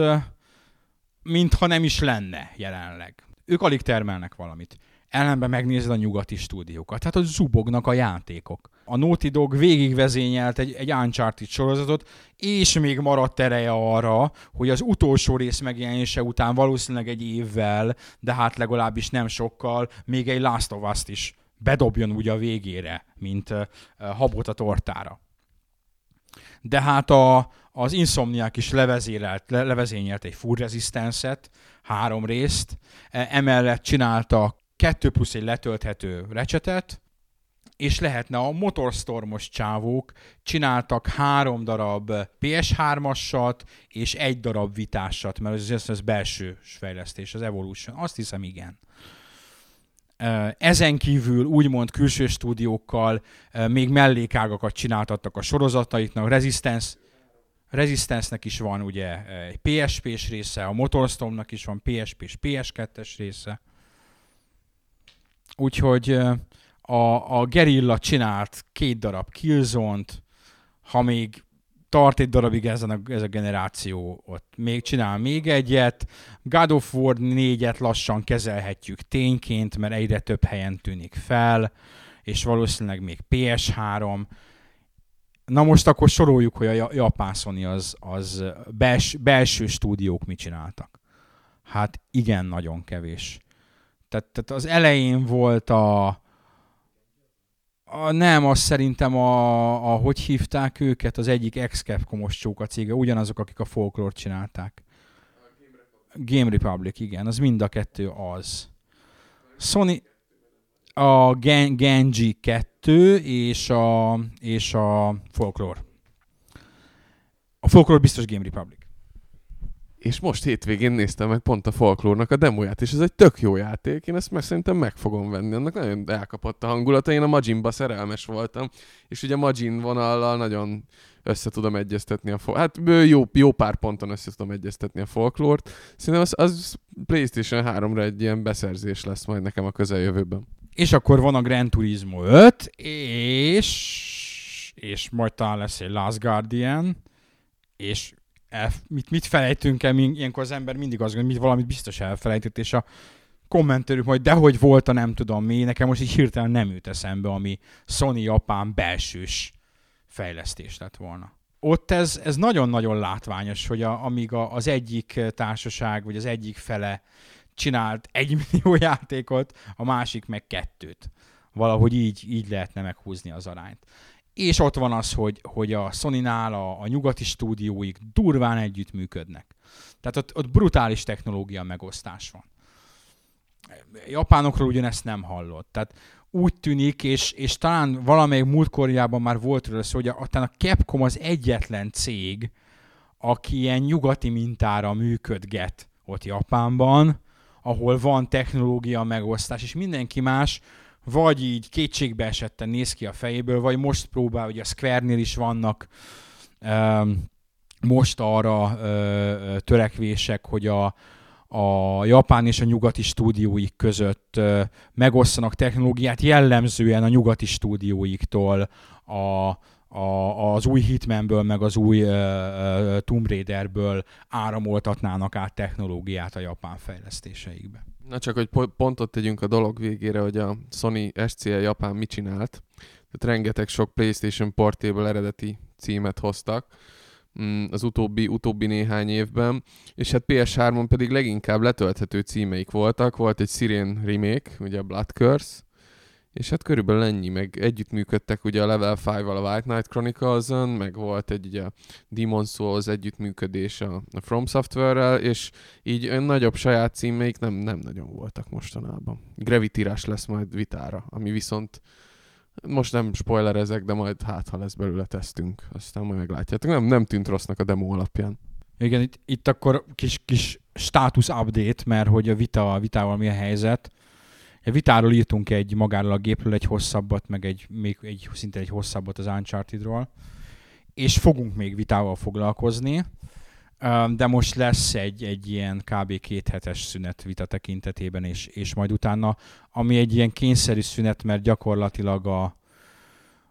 mintha nem is lenne jelenleg. Ők alig termelnek valamit ellenben megnézed a nyugati stúdiókat. Tehát ott zubognak a játékok. A Naughty Dog végigvezényelt egy, egy Uncharted sorozatot, és még maradt ereje arra, hogy az utolsó rész megjelenése után valószínűleg egy évvel, de hát legalábbis nem sokkal, még egy Last of Us-t is bedobjon úgy a végére, mint habot a tortára. De hát a, az Insomniák is levezényelt, le, levezényelt egy Full Resistance-et, három részt, e, emellett csináltak 2 plusz egy letölthető recsetet, és lehetne a Motorstormos csávók csináltak három darab PS3-asat és egy darab vitásat, mert ez, ez, ez belső fejlesztés, az Evolution. Azt hiszem, igen. Ezen kívül úgymond külső stúdiókkal még mellékágakat csináltattak a sorozataiknak, Resistance, Resistance-nek is van ugye egy PSP-s része, a Motorstormnak is van PSP és PS2-es része. Úgyhogy a, a Gerilla csinált két darab Killzone-t, ha még tart egy darabig ezen a, ez a generáció, ott még csinál még egyet. God of War 4-et lassan kezelhetjük tényként, mert egyre több helyen tűnik fel, és valószínűleg még PS3. Na most akkor soroljuk, hogy a japán Sony az, az bels, belső stúdiók mit csináltak. Hát igen, nagyon kevés. Tehát, tehát az elején volt a, a nem, az szerintem a, a, hogy hívták őket, az egyik ex-Capcomos csóka cége, ugyanazok, akik a folklore csinálták. Game Republic, igen, az mind a kettő az. Sony, a Gen- Genji 2 és a, és a Folklore. A Folklore biztos Game Republic. És most hétvégén néztem meg pont a Folklórnak a demóját, és ez egy tök jó játék, én ezt meg szerintem meg fogom venni, annak nagyon elkapott a hangulata, én a Majinba szerelmes voltam, és ugye Majin vonallal nagyon össze tudom egyeztetni a fol- Hát jó, jó pár ponton össze tudom egyeztetni a folklórt. Szerintem az, az PlayStation 3-ra egy ilyen beszerzés lesz majd nekem a közeljövőben. És akkor van a Gran Turismo 5, és, és majd talán lesz egy Last Guardian, és el, mit, mit felejtünk el, ilyenkor az ember mindig azt gondolja, hogy valamit biztos elfelejtett, és a kommenterük majd dehogy volt a nem tudom mi, nekem most így hirtelen nem jut eszembe, ami Sony Japán belsős fejlesztés lett volna. Ott ez, ez nagyon-nagyon látványos, hogy a, amíg a, az egyik társaság, vagy az egyik fele csinált egy millió játékot, a másik meg kettőt. Valahogy így, így lehetne meghúzni az arányt. És ott van az, hogy, hogy a Sony-nál a, a nyugati stúdióik durván együttműködnek. Tehát ott, ott brutális technológia megosztás van. Japánokról ugyanezt nem hallott. Tehát úgy tűnik, és, és talán valamelyik múltkorjában már volt róla szó, hogy a, a Capcom az egyetlen cég, aki ilyen nyugati mintára működget ott Japánban, ahol van technológia megosztás, és mindenki más vagy így kétségbe esetten néz ki a fejéből, vagy most próbál, hogy a Square-nél is vannak um, most arra uh, törekvések, hogy a, a japán és a nyugati stúdióik között uh, megosztanak technológiát, jellemzően a nyugati stúdióiktól a, a, az új Hitmanből, meg az új uh, uh, Tomb Raiderből áramoltatnának át technológiát a japán fejlesztéseikbe. Na csak, hogy pontot tegyünk a dolog végére, hogy a Sony SCL Japán mit csinált. Tehát rengeteg sok PlayStation Portable eredeti címet hoztak mm, az utóbbi, utóbbi néhány évben, és hát PS3-on pedig leginkább letölthető címeik voltak. Volt egy Siren remake, ugye Blood Curse, és hát körülbelül ennyi, meg együttműködtek ugye a Level 5-val a White Knight Chronicles-on, meg volt egy ugye Demon Souls együttműködés a, a From Software-rel, és így nagyobb saját címeik nem, nem nagyon voltak mostanában. Gravity Rush lesz majd vitára, ami viszont most nem spoilerezek, de majd hát, ha lesz belőle tesztünk, aztán majd meglátjátok. Nem, nem tűnt rossznak a demo alapján. Igen, itt, itt akkor kis, kis status update, mert hogy a vita, a vitával mi a helyzet. Vitáról írtunk egy magáról a gépről egy hosszabbat, meg egy, még egy, szinte egy hosszabbat az Uncharted-ról, és fogunk még vitával foglalkozni, de most lesz egy, egy ilyen kb. két hetes szünet vita tekintetében, és, és majd utána, ami egy ilyen kényszerű szünet, mert gyakorlatilag a,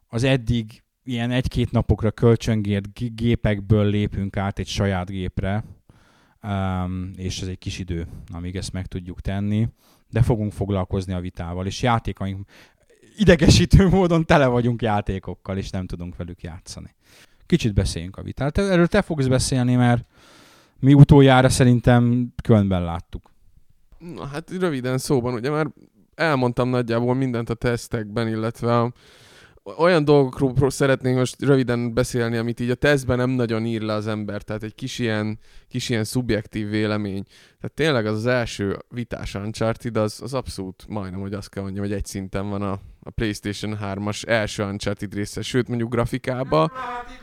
az eddig ilyen egy-két napokra kölcsöngért gépekből lépünk át egy saját gépre, és ez egy kis idő, amíg ezt meg tudjuk tenni de fogunk foglalkozni a vitával, és játékaink idegesítő módon tele vagyunk játékokkal, és nem tudunk velük játszani. Kicsit beszéljünk a vitáról. Erről te fogsz beszélni, mert mi utoljára szerintem Kölnben láttuk. Na hát röviden szóban, ugye már elmondtam nagyjából mindent a tesztekben, illetve a, olyan dolgokról szeretnénk most röviden beszélni, amit így a tesztben nem nagyon ír le az ember, tehát egy kis ilyen, kis ilyen szubjektív vélemény. Tehát tényleg az az első vitás Uncharted, az, az abszolút majdnem, hogy azt kell mondjam, hogy egy szinten van a, a PlayStation 3-as első Uncharted része, sőt mondjuk grafikába. Hát!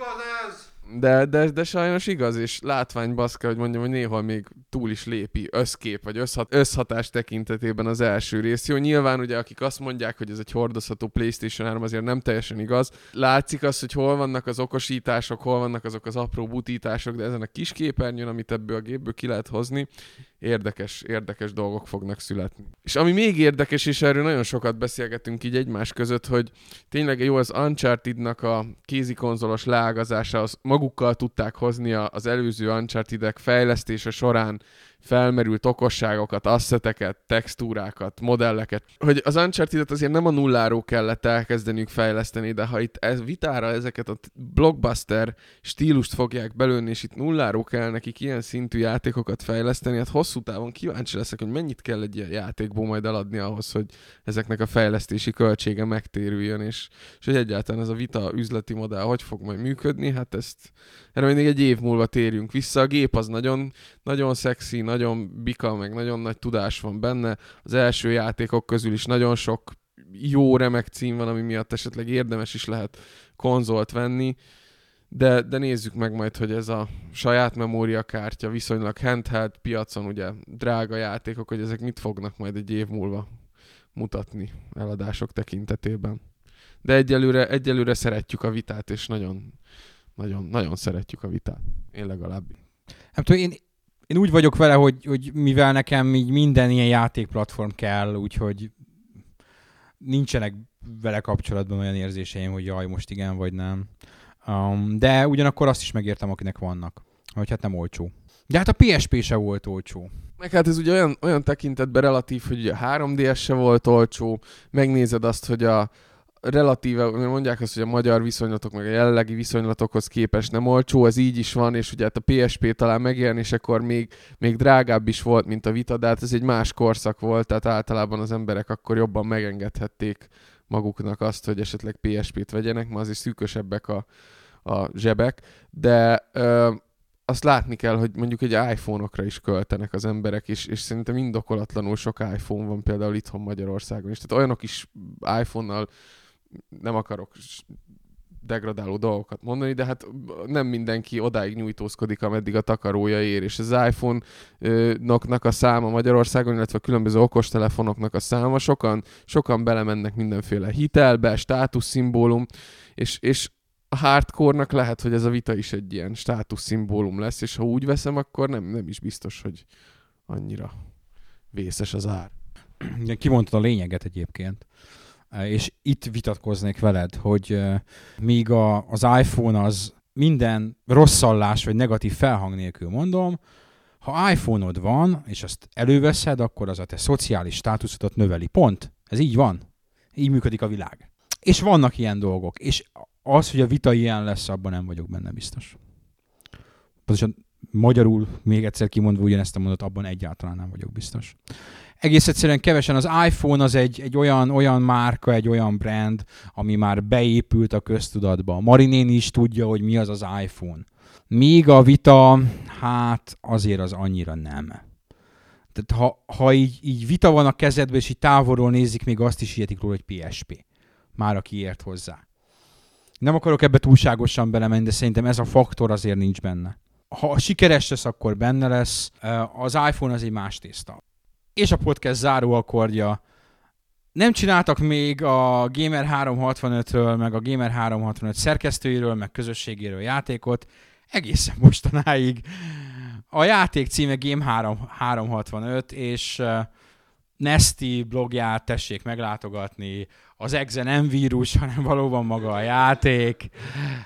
De, de, de sajnos igaz, és látvány baszka, hogy mondjam, hogy néha még túl is lépi összkép, vagy összhat, összhatás tekintetében az első rész. Jó, nyilván ugye akik azt mondják, hogy ez egy hordozható PlayStation 3, azért nem teljesen igaz. Látszik az, hogy hol vannak az okosítások, hol vannak azok az apró butítások, de ezen a kis képernyőn, amit ebből a gépből ki lehet hozni, érdekes, érdekes dolgok fognak születni. És ami még érdekes, és erről nagyon sokat beszélgetünk így egymás között, hogy tényleg jó az Uncharted-nak a kézikonzolos leágazása, az magukkal tudták hozni az előző Uncharted-ek fejlesztése során felmerült okosságokat, asszeteket, textúrákat, modelleket. Hogy az uncharted azért nem a nulláról kellett elkezdeniük fejleszteni, de ha itt ez vitára ezeket a blockbuster stílust fogják belőni, és itt nulláról kell nekik ilyen szintű játékokat fejleszteni, hát hosszú távon kíváncsi leszek, hogy mennyit kell egy ilyen játékból majd eladni ahhoz, hogy ezeknek a fejlesztési költsége megtérüljön, és, és hogy egyáltalán ez a vita üzleti modell hogy fog majd működni, hát ezt erre mindig egy év múlva térjünk vissza. A gép az nagyon, nagyon szexi, nagyon bika, meg nagyon nagy tudás van benne. Az első játékok közül is nagyon sok jó, remek cím van, ami miatt esetleg érdemes is lehet konzolt venni. de, de nézzük meg majd, hogy ez a saját memóriakártya, viszonylag handheld piacon, ugye drága játékok, hogy ezek mit fognak majd egy év múlva mutatni eladások tekintetében. De egyelőre, egyelőre szeretjük a vitát, és nagyon, nagyon, nagyon szeretjük a vitát. Én legalább. Nem tudom, én, én úgy vagyok vele, hogy, hogy mivel nekem így minden ilyen játékplatform kell, úgyhogy nincsenek vele kapcsolatban olyan érzéseim, hogy jaj, most igen vagy nem. Um, de ugyanakkor azt is megértem, akinek vannak, hogy hát nem olcsó. De hát a PSP se volt olcsó. Meg hát ez ugye olyan, olyan tekintetben relatív, hogy a 3DS se volt olcsó, megnézed azt, hogy a relatíve, mondják azt, hogy a magyar viszonylatok meg a jelenlegi viszonylatokhoz képest nem olcsó, ez így is van, és ugye hát a PSP talán megjelenésekor még, még drágább is volt, mint a Vita, de hát ez egy más korszak volt, tehát általában az emberek akkor jobban megengedhették maguknak azt, hogy esetleg PSP-t vegyenek, ma azért szűkösebbek a, a zsebek, de ö, azt látni kell, hogy mondjuk egy iPhone-okra is költenek az emberek, és, és szerintem indokolatlanul sok iPhone van például itthon Magyarországon is. Tehát olyanok is iPhone-nal nem akarok degradáló dolgokat mondani, de hát nem mindenki odáig nyújtózkodik, ameddig a takarója ér, és az iPhone-nak a száma Magyarországon, illetve a különböző okostelefonoknak a száma, sokan, sokan belemennek mindenféle hitelbe, státuszszimbólum, és, és a hardcore-nak lehet, hogy ez a vita is egy ilyen státuszszimbólum lesz, és ha úgy veszem, akkor nem, nem is biztos, hogy annyira vészes az ár. Kimondtad a lényeget egyébként. És itt vitatkoznék veled, hogy míg a, az iPhone az minden rosszallás vagy negatív felhang nélkül mondom, ha iPhone-od van, és azt előveszed, akkor az a te szociális státuszodat növeli. Pont. Ez így van. Így működik a világ. És vannak ilyen dolgok. És az, hogy a vita ilyen lesz, abban nem vagyok benne biztos. Pontosan magyarul még egyszer kimondva ugyanezt a mondat, abban egyáltalán nem vagyok biztos. Egész egyszerűen kevesen az iPhone az egy, egy olyan, olyan márka, egy olyan brand, ami már beépült a köztudatba. Marinén is tudja, hogy mi az az iPhone. Míg a vita, hát azért az annyira nem. Tehát ha, ha így, így vita van a kezedben, és így távolról nézik, még azt is hihetik róla, hogy PSP. Már aki ért hozzá. Nem akarok ebbe túlságosan belemenni, de szerintem ez a faktor azért nincs benne. Ha sikeres lesz, akkor benne lesz. Az iPhone az egy más tészta. És a podcast záró akkordja. Nem csináltak még a Gamer 365-ről, meg a Gamer 365 szerkesztőiről, meg közösségéről játékot. Egészen mostanáig. A játék címe Game 3, 365, és Nesty blogját tessék meglátogatni, az exe nem vírus, hanem valóban maga a játék.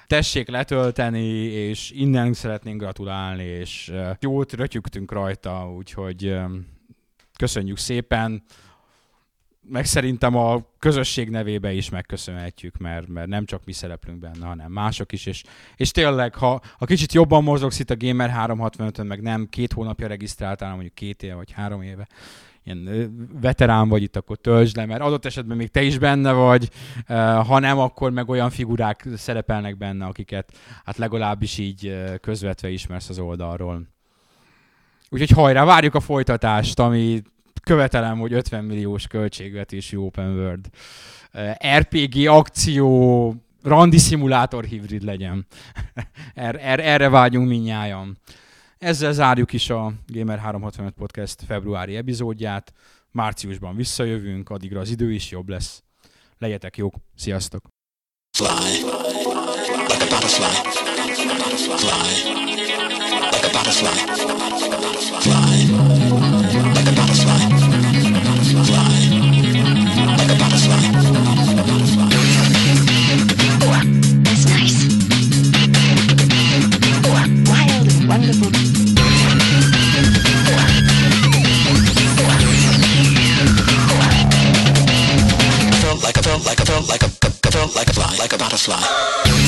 Tessék letölteni, és innen szeretnénk gratulálni, és jót rötyügtünk rajta, úgyhogy köszönjük szépen. Meg szerintem a közösség nevébe is megköszönhetjük, mert, mert nem csak mi szereplünk benne, hanem mások is, és, és tényleg, ha, ha kicsit jobban mozogsz itt a Gamer 365-ön, meg nem két hónapja regisztráltál, mondjuk két éve vagy három éve, ilyen veterán vagy itt, akkor töltsd le, mert adott esetben még te is benne vagy, ha nem, akkor meg olyan figurák szerepelnek benne, akiket hát legalábbis így közvetve ismersz az oldalról. Úgyhogy hajrá, várjuk a folytatást, ami követelem, hogy 50 milliós költségvetésű open world RPG akció randi szimulátor hibrid legyen. er, er, erre vágyunk minnyáján. Ezzel zárjuk is a Gamer 365 Podcast februári epizódját. Márciusban visszajövünk, addigra az idő is jobb lesz. Legyetek jók, sziasztok! Fly, like a butterfly. Fly, like a butterfly. like a fly, like a butterfly.